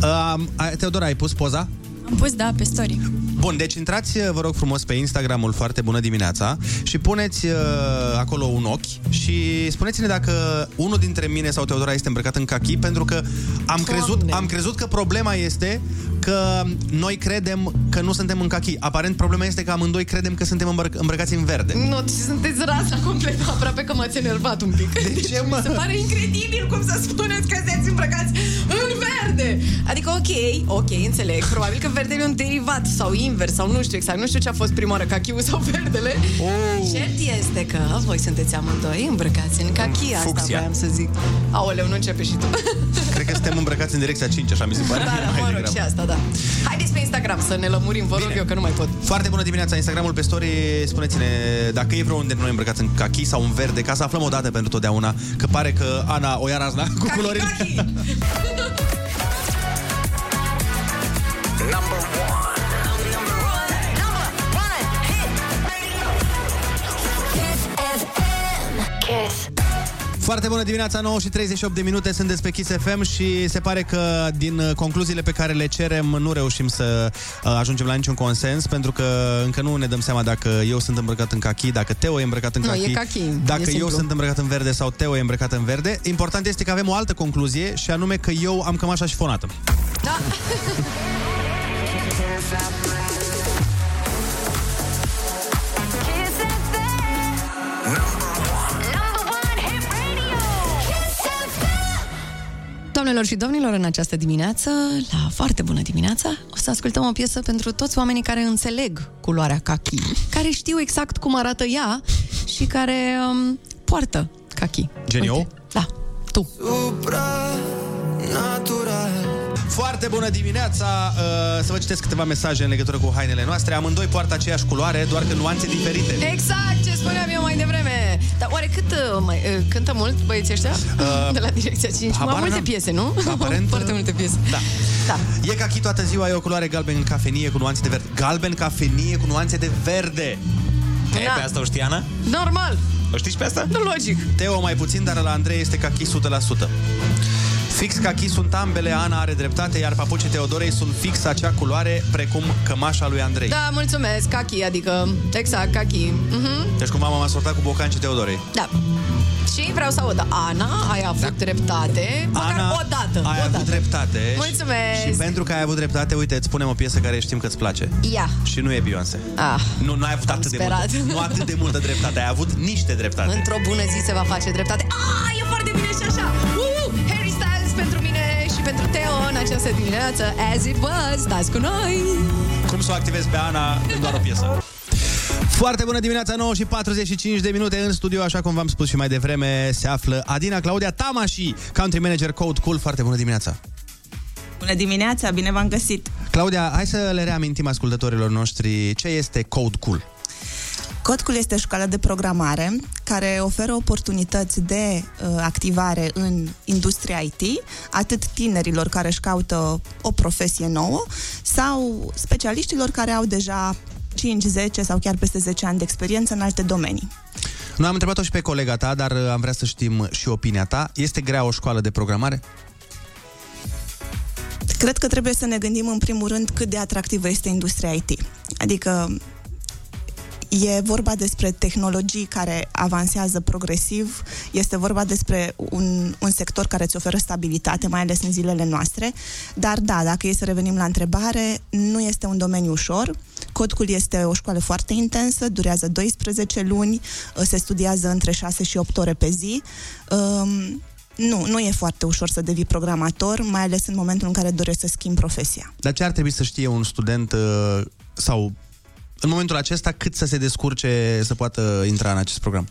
uh, Teodora, ai pus poza? Am pus, da, pe story. Bun, deci intrați, vă rog frumos, pe Instagramul Foarte Bună Dimineața și puneți uh, acolo un ochi și spuneți-ne dacă unul dintre mine sau Teodora este îmbrăcat în cachi, pentru că am crezut, am crezut că problema este că noi credem că nu suntem în cachi. Aparent problema este că amândoi credem că suntem îmbră- îmbrăcați în verde. Nu, sunteți rasa complet, aproape că m-ați enervat un pic. De ce, mă? Mi se pare incredibil cum să spuneți că sunteți îmbrăcați în verde. Adică, ok, ok, înțeleg. Probabil că verdele e un derivat sau invers sau nu știu exact. Nu știu ce a fost prima oară, cachiul sau verdele. Oh. Cert este că voi sunteți amândoi îmbrăcați în cachi. Asta Fucsia. voiam să zic. Aoleu, nu începe și tu. Cred că suntem îmbrăcați în direcția 5, așa mi se pare. Da, da, mai mă rog, degrabă. și asta, da. Haideți pe Instagram să ne lămurim, vă rog eu, că nu mai pot. Foarte bună dimineața, Instagramul pe story Spuneți-ne dacă e vreunul dintre noi îmbrăcat în cachi sau în verde Ca să aflăm o dată pentru totdeauna Că pare că Ana o ia razna cu culorile Kiss. Foarte bună dimineața, 9 și 38 de minute Sunt pe Kiss FM și se pare că Din uh, concluziile pe care le cerem Nu reușim să uh, ajungem la niciun consens Pentru că încă nu ne dăm seama Dacă eu sunt îmbrăcat în cachi Dacă Teo e îmbrăcat în Nu, cachi e cachi, e Dacă eu simplu. sunt îmbrăcat în verde Sau Teo e îmbrăcat în verde Important este că avem o altă concluzie Și anume că eu am cămașa șifonată Da. [LAUGHS] Doamnelor și domnilor, în această dimineață, la foarte bună dimineața, o să ascultăm o piesă pentru toți oamenii care înțeleg culoarea kaki, care știu exact cum arată ea și care um, poartă kaki. Gen eu? Da, tu. Natural. Foarte bună dimineața! Uh, Să vă citesc câteva mesaje în legătură cu hainele noastre. Amândoi poartă aceeași culoare, doar că nuanțe diferite. Exact ce spuneam eu mai devreme. Dar oare cât uh, mai, uh, cântă mult băieții ăștia? Uh, de la Direcția 5. habar Mai multe n-am. piese, nu? Aparent, [LAUGHS] Foarte multe piese. Da. Da. E cachi toată ziua, e o culoare galben cafenie cu nuanțe de verde. Galben cafenie cu nuanțe de verde. E, pe asta o știi, Ana? Normal. O știi și pe asta? Nu logic. Teo mai puțin, dar la Andrei este cachi 100%. Fix cachi sunt ambele, Ana are dreptate, iar papucii Teodorei sunt fix acea culoare precum cămașa lui Andrei. Da, mulțumesc. Kaki, adică, exact, kaki. Mhm. Deci cumva m-am asortat cu bocancii Teodorei. Da. Și vreau să aud, Ana, ai avut dreptate, măcar Ana, o dată. Ai o avut dată. dreptate. Mulțumesc. Și pentru că ai avut dreptate, uite, îți spunem o piesă care știm că îți place. Ia. Și nu e Beyoncé. Ah. Nu, nu ai avut atât de sperat. multă, nu atât de multă dreptate, ai avut niște dreptate. Într-o bună zi se va face dreptate. Ah, e foarte bine această dimineață. As it was, stați cu noi. Cum să o activezi pe Ana în doar o piesă. Foarte bună dimineața, 9 și 45 de minute în studio, așa cum v-am spus și mai devreme, se află Adina Claudia Tamași, country manager Code Cool. Foarte bună dimineața! Bună dimineața, bine v-am găsit! Claudia, hai să le reamintim ascultătorilor noștri ce este Code Cool. Codcul este o școală de programare care oferă oportunități de uh, activare în industria IT, atât tinerilor care își caută o profesie nouă, sau specialiștilor care au deja 5, 10 sau chiar peste 10 ani de experiență în alte domenii. Noi am întrebat-o și pe colega ta, dar uh, am vrea să știm și opinia ta. Este grea o școală de programare? Cred că trebuie să ne gândim în primul rând cât de atractivă este industria IT. Adică E vorba despre tehnologii care avansează progresiv, este vorba despre un, un sector care îți oferă stabilitate, mai ales în zilele noastre. Dar da, dacă e să revenim la întrebare, nu este un domeniu ușor. Codcul este o școală foarte intensă, durează 12 luni, se studiază între 6 și 8 ore pe zi. Um, nu, nu e foarte ușor să devii programator, mai ales în momentul în care dorești să schimbi profesia. Dar ce ar trebui să știe un student uh, sau în momentul acesta cât să se descurce să poată intra în acest program?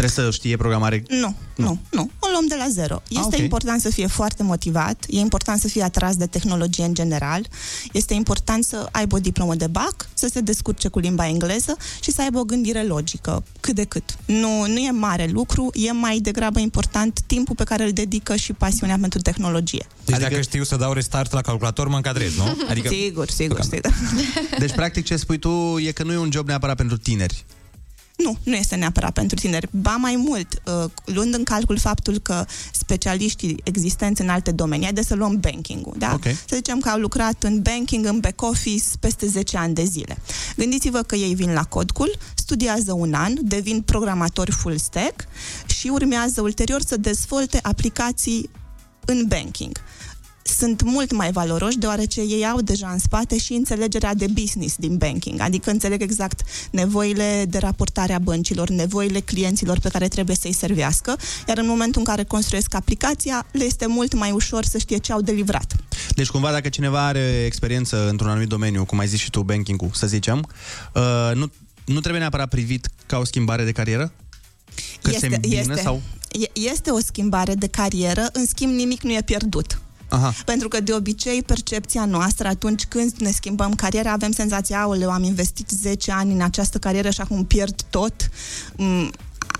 Trebuie să știe programare? Nu, nu, nu. nu. O luăm de la zero. Este Ah, ok. important să fie foarte motivat, e important să fie atras de tehnologie în general, este important să aibă o diplomă de BAC, să se descurce cu limba engleză și să aibă o gândire logică, cât de cât. Nu, nu e mare lucru, e mai degrabă important timpul pe care îl dedică și pasiunea pentru tehnologie. Deci adică... dacă știu să dau restart la calculator, mă încadrez, nu? [LAUGHS] Adică... Sigur, sigur, sigur. Deci, practic, ce spui tu e că nu e un job neapărat pentru tineri. Nu, nu este neapărat pentru tineri. Ba mai mult, uh, luând în calcul faptul că specialiștii existenți în alte domenii, haideți să luăm banking-ul, da? Ok. Să zicem că au lucrat în banking, în back office, peste 10 ani de zile. Gândiți-vă că ei vin la Codcul, studiază un an, devin programatori full stack și urmează ulterior să dezvolte aplicații în banking sunt mult mai valoroși deoarece ei au deja în spate și înțelegerea de business din banking, adică înțeleg exact nevoile de raportare a băncilor, nevoile clienților pe care trebuie să-i servească, iar în momentul în care construiesc aplicația, le este mult mai ușor să știe ce au de livrat. Deci, cumva, dacă cineva are experiență într-un anumit domeniu, cum ai zis și tu, banking-ul, să zicem, uh, nu, nu trebuie neapărat privit ca o schimbare de carieră? Că se îmbină sau... e- este o schimbare de carieră, în schimb nimic nu e pierdut. Aha. Pentru că de obicei percepția noastră atunci când ne schimbăm cariera avem senzația, aoleu, am investit 10 ani în această carieră și acum pierd tot. Mm,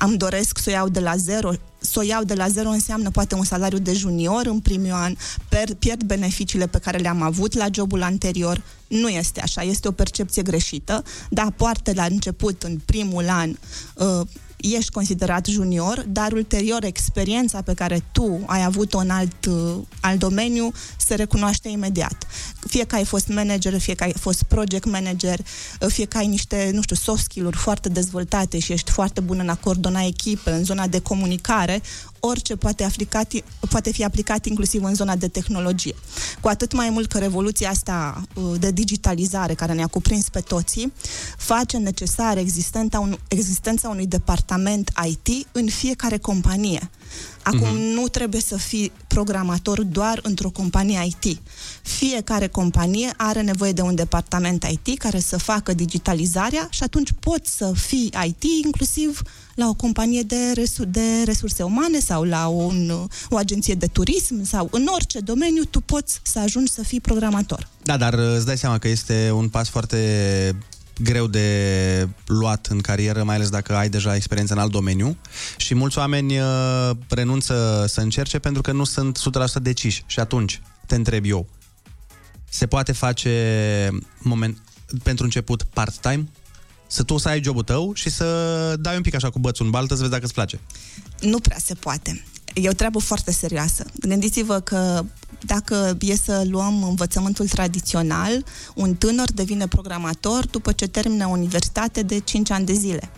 Îmi doresc să o iau de la zero. Să o iau de la zero înseamnă poate un salariu de junior în primul an, per, pierd beneficiile pe care le-am avut la jobul anterior. Nu este așa, este o percepție greșită. Da, poate la început, în primul an, uh, ești considerat junior, dar ulterior experiența pe care tu ai avut-o în alt, uh, alt domeniu se recunoaște imediat. Fie că ai fost manager, fie că ai fost project manager, uh, fie că ai niște, nu știu, soft skill-uri foarte dezvoltate și ești foarte bun în a coordona echipe, în zona de comunicare, orice poate, aplicat, poate fi aplicat inclusiv în zona de tehnologie. Cu atât mai mult că revoluția asta uh, de digitalizare care ne-a cuprins pe toții face necesar existența, un, existența unui departament IT în fiecare companie. Acum Mhm. nu trebuie să fii programator doar într-o companie IT. Fiecare companie are nevoie de un departament IT care să facă digitalizarea și atunci poți să fii IT inclusiv la o companie de, resu- de resurse umane sau la un, o agenție de turism sau în orice domeniu tu poți să ajungi să fii programator. Da, dar uh, îți dai seama că este un pas foarte greu de luat în carieră, mai ales dacă ai deja experiență în alt domeniu și mulți oameni uh, renunță să încerce pentru că nu sunt 100% deciși și atunci te întreb eu, se poate face moment, pentru început part-time? Să tu să ai jobul tău și să dai un pic așa cu bățul în baltă să vezi dacă îți place. Nu prea se poate. E o treabă foarte serioasă. Gândiți-vă că dacă e să luăm învățământul tradițional, un tânăr devine programator după ce termină universitate de 5 ani de zile.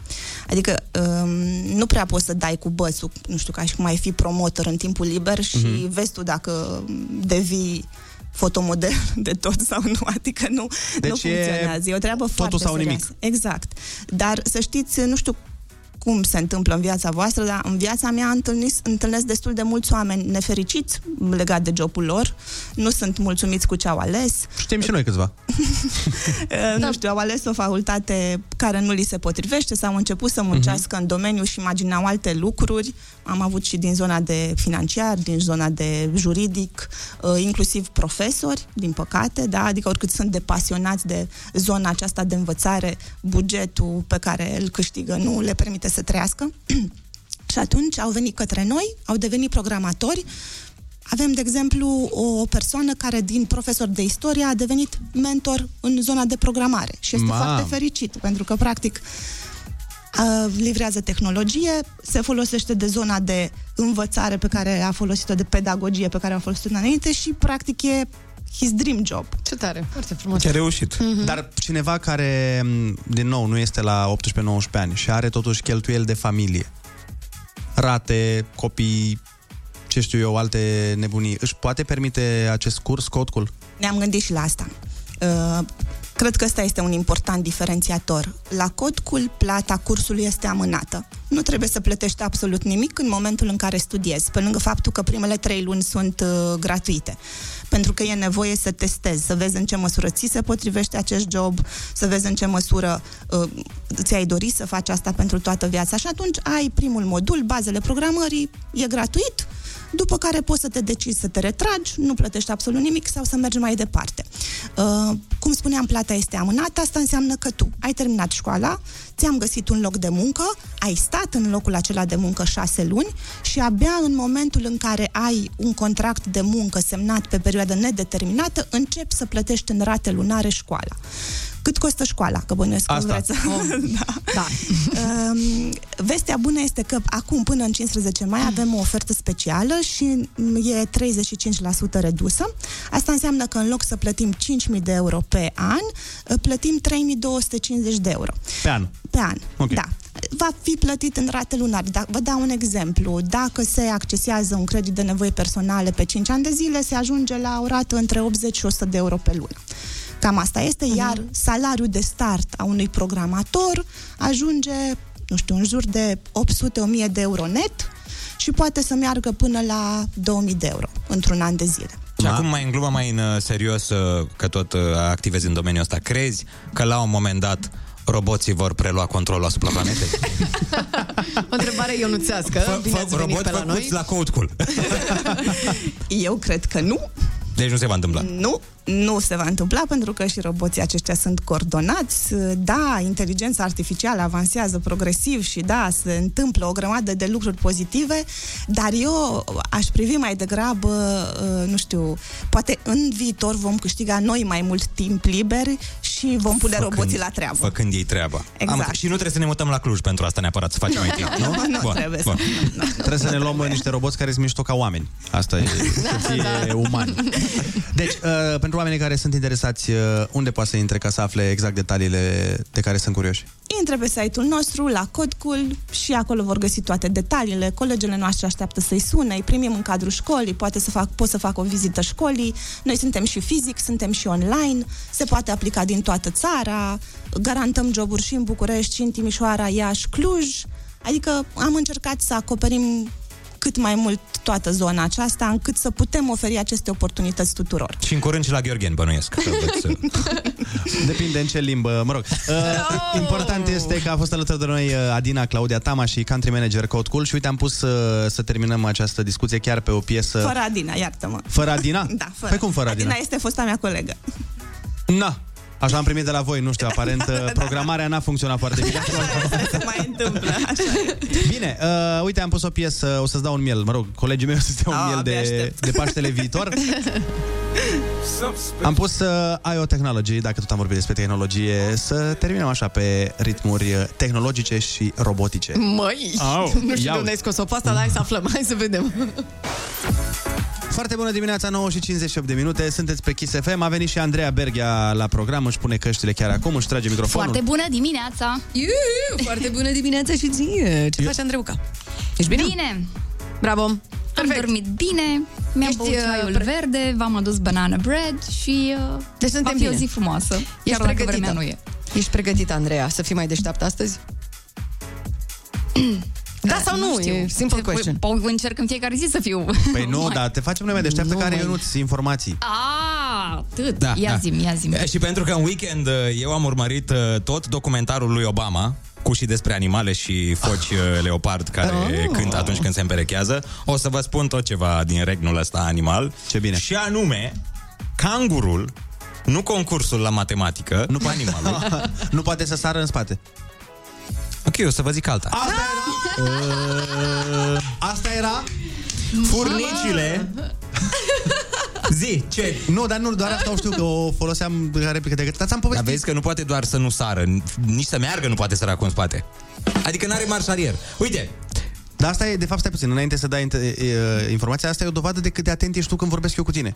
Adică um, nu prea poți să dai cu bățul, nu știu, ca și cum ai fi promotor în timpul liber și Mhm. vezi tu dacă devii fotomodel [LAUGHS] de tot sau nu, adică nu, Deci nu e funcționează. E o treabă totul foarte sau nimic. serioasă. Exact. Dar să știți, nu știu cum se întâmplă în viața voastră, dar în viața mea întâlnis, întâlnesc destul de mulți oameni nefericiți legat de jobul lor, nu sunt mulțumiți cu ce au ales. Știm și noi câțiva. Uh, [LAUGHS] nu știu, au ales o facultate care nu li se potrivește sau au început să muncească în domeniu și imaginau alte lucruri. Am avut și din zona de financiar, din zona de juridic, uh, inclusiv profesori, din păcate, da? adică oricât sunt de pasionați de zona aceasta de învățare, bugetul pe care îl câștigă nu le permite să trăiască. [CLEARS THROAT] și atunci au venit către noi, au devenit programatori, avem, de exemplu, o persoană care din profesor de istorie a devenit mentor în zona de programare și este Mam. foarte fericit pentru că, practic, uh, livrează tehnologie, se folosește de zona de învățare pe care a folosit-o, de pedagogie pe care a folosit-o înainte și, practic, e his dream job. Ce tare, foarte frumos. Ce reușit. Mhm. Dar cineva care, m, din nou, nu este la 18-19 ani și are totuși cheltuieli de familie, rate, copii, ce știu eu, alte nebunii, își poate permite acest curs, codcul? Ne-am gândit și la asta. Uh, Cred că ăsta este un important diferențiator. La Codcul, plata cursului este amânată. Nu trebuie să plătești absolut nimic în momentul în care studiezi, pe lângă faptul că primele trei luni sunt uh, gratuite. Pentru că e nevoie să testezi, să vezi în ce măsură ți se potrivește acest job, să vezi în ce măsură uh, ți-ai dori să faci asta pentru toată viața. Și atunci ai primul modul, bazele programării, e gratuit, după care poți să te decizi să te retragi, nu plătești absolut nimic sau să mergi mai departe. Uh, cum spuneam, plata este amânată, asta înseamnă că tu ai terminat școala, ți-am găsit un loc de muncă, ai stat în locul acela de muncă șase luni și abia în momentul în care ai un contract de muncă semnat pe perioadă nedeterminată, începi să plătești în rate lunare școala. Cât costă școala? Că bănuiesc că Asta. vreți să... [LAUGHS] da. da. Um, vestea bună este că acum până în 15 mai avem o ofertă specială și e 35% redusă. Asta înseamnă că în loc să plătim 5.000 de euro pe an, plătim 3.250 de euro Pe an. pe an. Ok. Da. Va fi plătit în rate lunare. Da, vă dau un exemplu. Dacă se accesează un credit de nevoie personale pe 5 ani de zile, se ajunge la o rată între 80 și 100 de euro pe lună. Cam asta este, iar salariul de start a unui programator ajunge, nu știu, în jur de 800-1000 de euro net și poate să meargă până la 2000 de euro într-un an de zile. Și acum mai în glumă, mai în uh, serios, uh, că tot uh, activezi în domeniul ăsta, crezi că la un moment dat roboții vor prelua controlul asupra planetei? [LAUGHS] O întrebare ionuțească. Bine ați venit pe la noi. la Codecul. [LAUGHS] [LAUGHS] Eu cred că nu. Deci nu se va întâmpla. Nu, nu se va întâmpla pentru că și roboții aceștia sunt coordonați. Da, inteligența artificială avansează progresiv și da, se întâmplă o grămadă de lucruri pozitive, dar eu aș privi mai degrabă, uh, nu știu, poate în viitor vom câștiga noi mai mult timp liber și vom pune Făcând- roboții la treabă. Făcând ei treaba. Exact. și nu trebuie să ne mutăm la Cluj pentru asta neapărat, să facem [LAUGHS] mai timp, nu? Nu trebuie să- Trebuie să ne luăm uh, niște roboți care sunt mișto ca oameni. Asta e, să fie umani. Deci, uh, pentru oamenii care sunt interesați, uh, unde poate să intre ca să afle exact detaliile de care sunt curioși? Intre pe site-ul nostru, la Codcul, și acolo vor găsi toate detaliile. Colegele noastre așteaptă să-i sune, îi primim în cadrul școlii, poate să fac, pot să fac o vizită școlii. Noi suntem și fizic, suntem și online, se poate aplica din toată țara, garantăm joburi și în București, și în Timișoara, Iași, Cluj. Adică am încercat să acoperim cât mai mult toată zona aceasta, încât să putem oferi aceste oportunități tuturor. Și în curând și la Gheorghen, bănuiesc. că veți, [LAUGHS] uh, Depinde în ce limbă, mă rog. Uh, important este că a fost alături de noi uh, Adina Claudia Tama și country manager Code Cool și uite, am pus uh, să terminăm această discuție chiar pe o piesă... Fără Adina, iartă-mă. Fără Adina? Da, fără. Pe cum fără Adina? Adina este fosta mea colegă. Na, așa am primit de la voi, nu știu, aparent uh, [LAUGHS] programarea n-a funcționat foarte bine. Se mai întâmplă, așa e. Bine, uh, uite, am pus o piesă, o să-ți dau un miel, mă rog, colegii mei o să-ți dea un Ah, miel abia de, aștept. de Paștele viitor. [LAUGHS] Am pus uh, IO Technology, dacă tot am vorbit despre tehnologie, să terminăm așa pe ritmuri uh, tehnologice și robotice. Măi, Au, nu știu ia de unde ai scos-o pe asta, dar hai să aflăm, hai să vedem. Foarte bună dimineața, 9 și 58 de minute, sunteți pe Kiss FM, a venit și Andreea Berghia la program, își pune căștile chiar acum, își trage microfonul. Foarte bună dimineața! Iu, foarte bună dimineața și ție! Ce faci, Andreuca? Ești bine? Bine! Bravo! Am dormit bine, mi-am Ești, băut uh, ceaiul pre- verde, v-am adus banana bread și uh, Deci suntem va fi o bine. zi frumoasă, Ești chiar dacă pregătită. vremea nu e. Ești pregătită, Andreea, să fii mai deșteaptă astăzi? Da sau nu? știu. E simple question. Păi, încerc în fiecare zi să fiu. Păi nu, dar te facem noi mai deșteaptă Nu, care măi. eu nu informații. Ah, atât. ia zi ia zi E, Și pentru că în weekend uh, eu am urmărit uh, tot documentarul lui Obama cu și despre animale și foci uh, leopard care Oh. cântă atunci când se împerechează, o să vă spun tot ceva din regnul ăsta animal. Ce bine. Și anume, cangurul, nu concursul la matematică, nu pe animalul. [LAUGHS] nu poate să sară în spate. Ok, o să vă zic alta. Asta era? Uh, Asta era? Furnicile Zi, ce? Nu, dar nu, doar asta o știu că o foloseam ca replică de gât. Dar ți-am Dar povestit. vezi că nu poate doar să nu sară, nici să meargă nu poate săracul în spate. Adică n-are marș arier. Uite, Dar asta e, de fapt, stai puțin, înainte să dai int- e, e, informația, asta e o dovadă de cât de atent ești tu când vorbesc eu cu tine.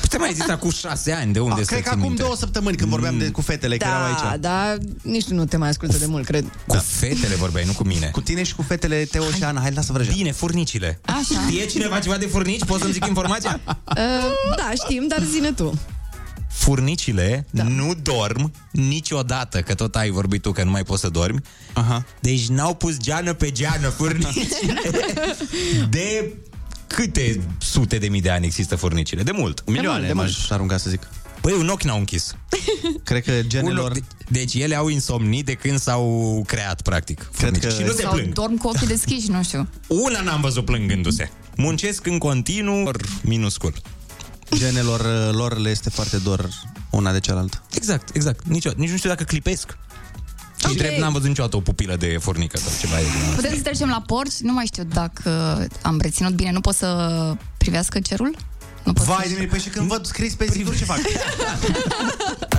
Putem mai zis acum șase ani, de unde A, să cred că țin acum minte? două săptămâni când vorbeam de, cu fetele care erau Da, aici. dar nici tu nu te mai ascultă de mult, cred. Cu fetele vorbeai, nu cu mine. Cu tine și cu fetele Teo și Ana, hai lasă vrăjea. Bine, furnicile. Așa. Știe cineva ceva de furnici? Poți să-mi zic informația? [LAUGHS] Uh, da, știm, dar zine tu. Furnicile da. nu dorm niciodată, că tot ai vorbit tu că nu mai poți să dormi. Aha. Deci n-au pus geană pe geană furnicile. [LAUGHS] de câte sute de mii de ani există furnicile? De mult. Milioane, de m-aș arunca să zic. Păi un ochi n-au închis. [LAUGHS] Cred că genelor... Un ochi- de- deci ele au insomnii de când s-au creat, practic. Cred că- Și nu se Sau plâng. dorm cu ochii deschiși, nu știu. Una n-am văzut plângându-se. Muncesc în continuu, minuscul. Genelor uh, lor le este foarte dor una de cealaltă. Exact, exact. Nici, nici nu știu dacă clipesc. Și Ok. drept, n-am văzut niciodată o pupilă de furnică sau ceva. de genul ăsta. Putem să trecem la porci? Nu mai știu dacă am reținut bine. Nu pot să privească cerul? Nu pot Vai să... de mine, păi și când văd scris pe ziduri ce fac? [LAUGHS]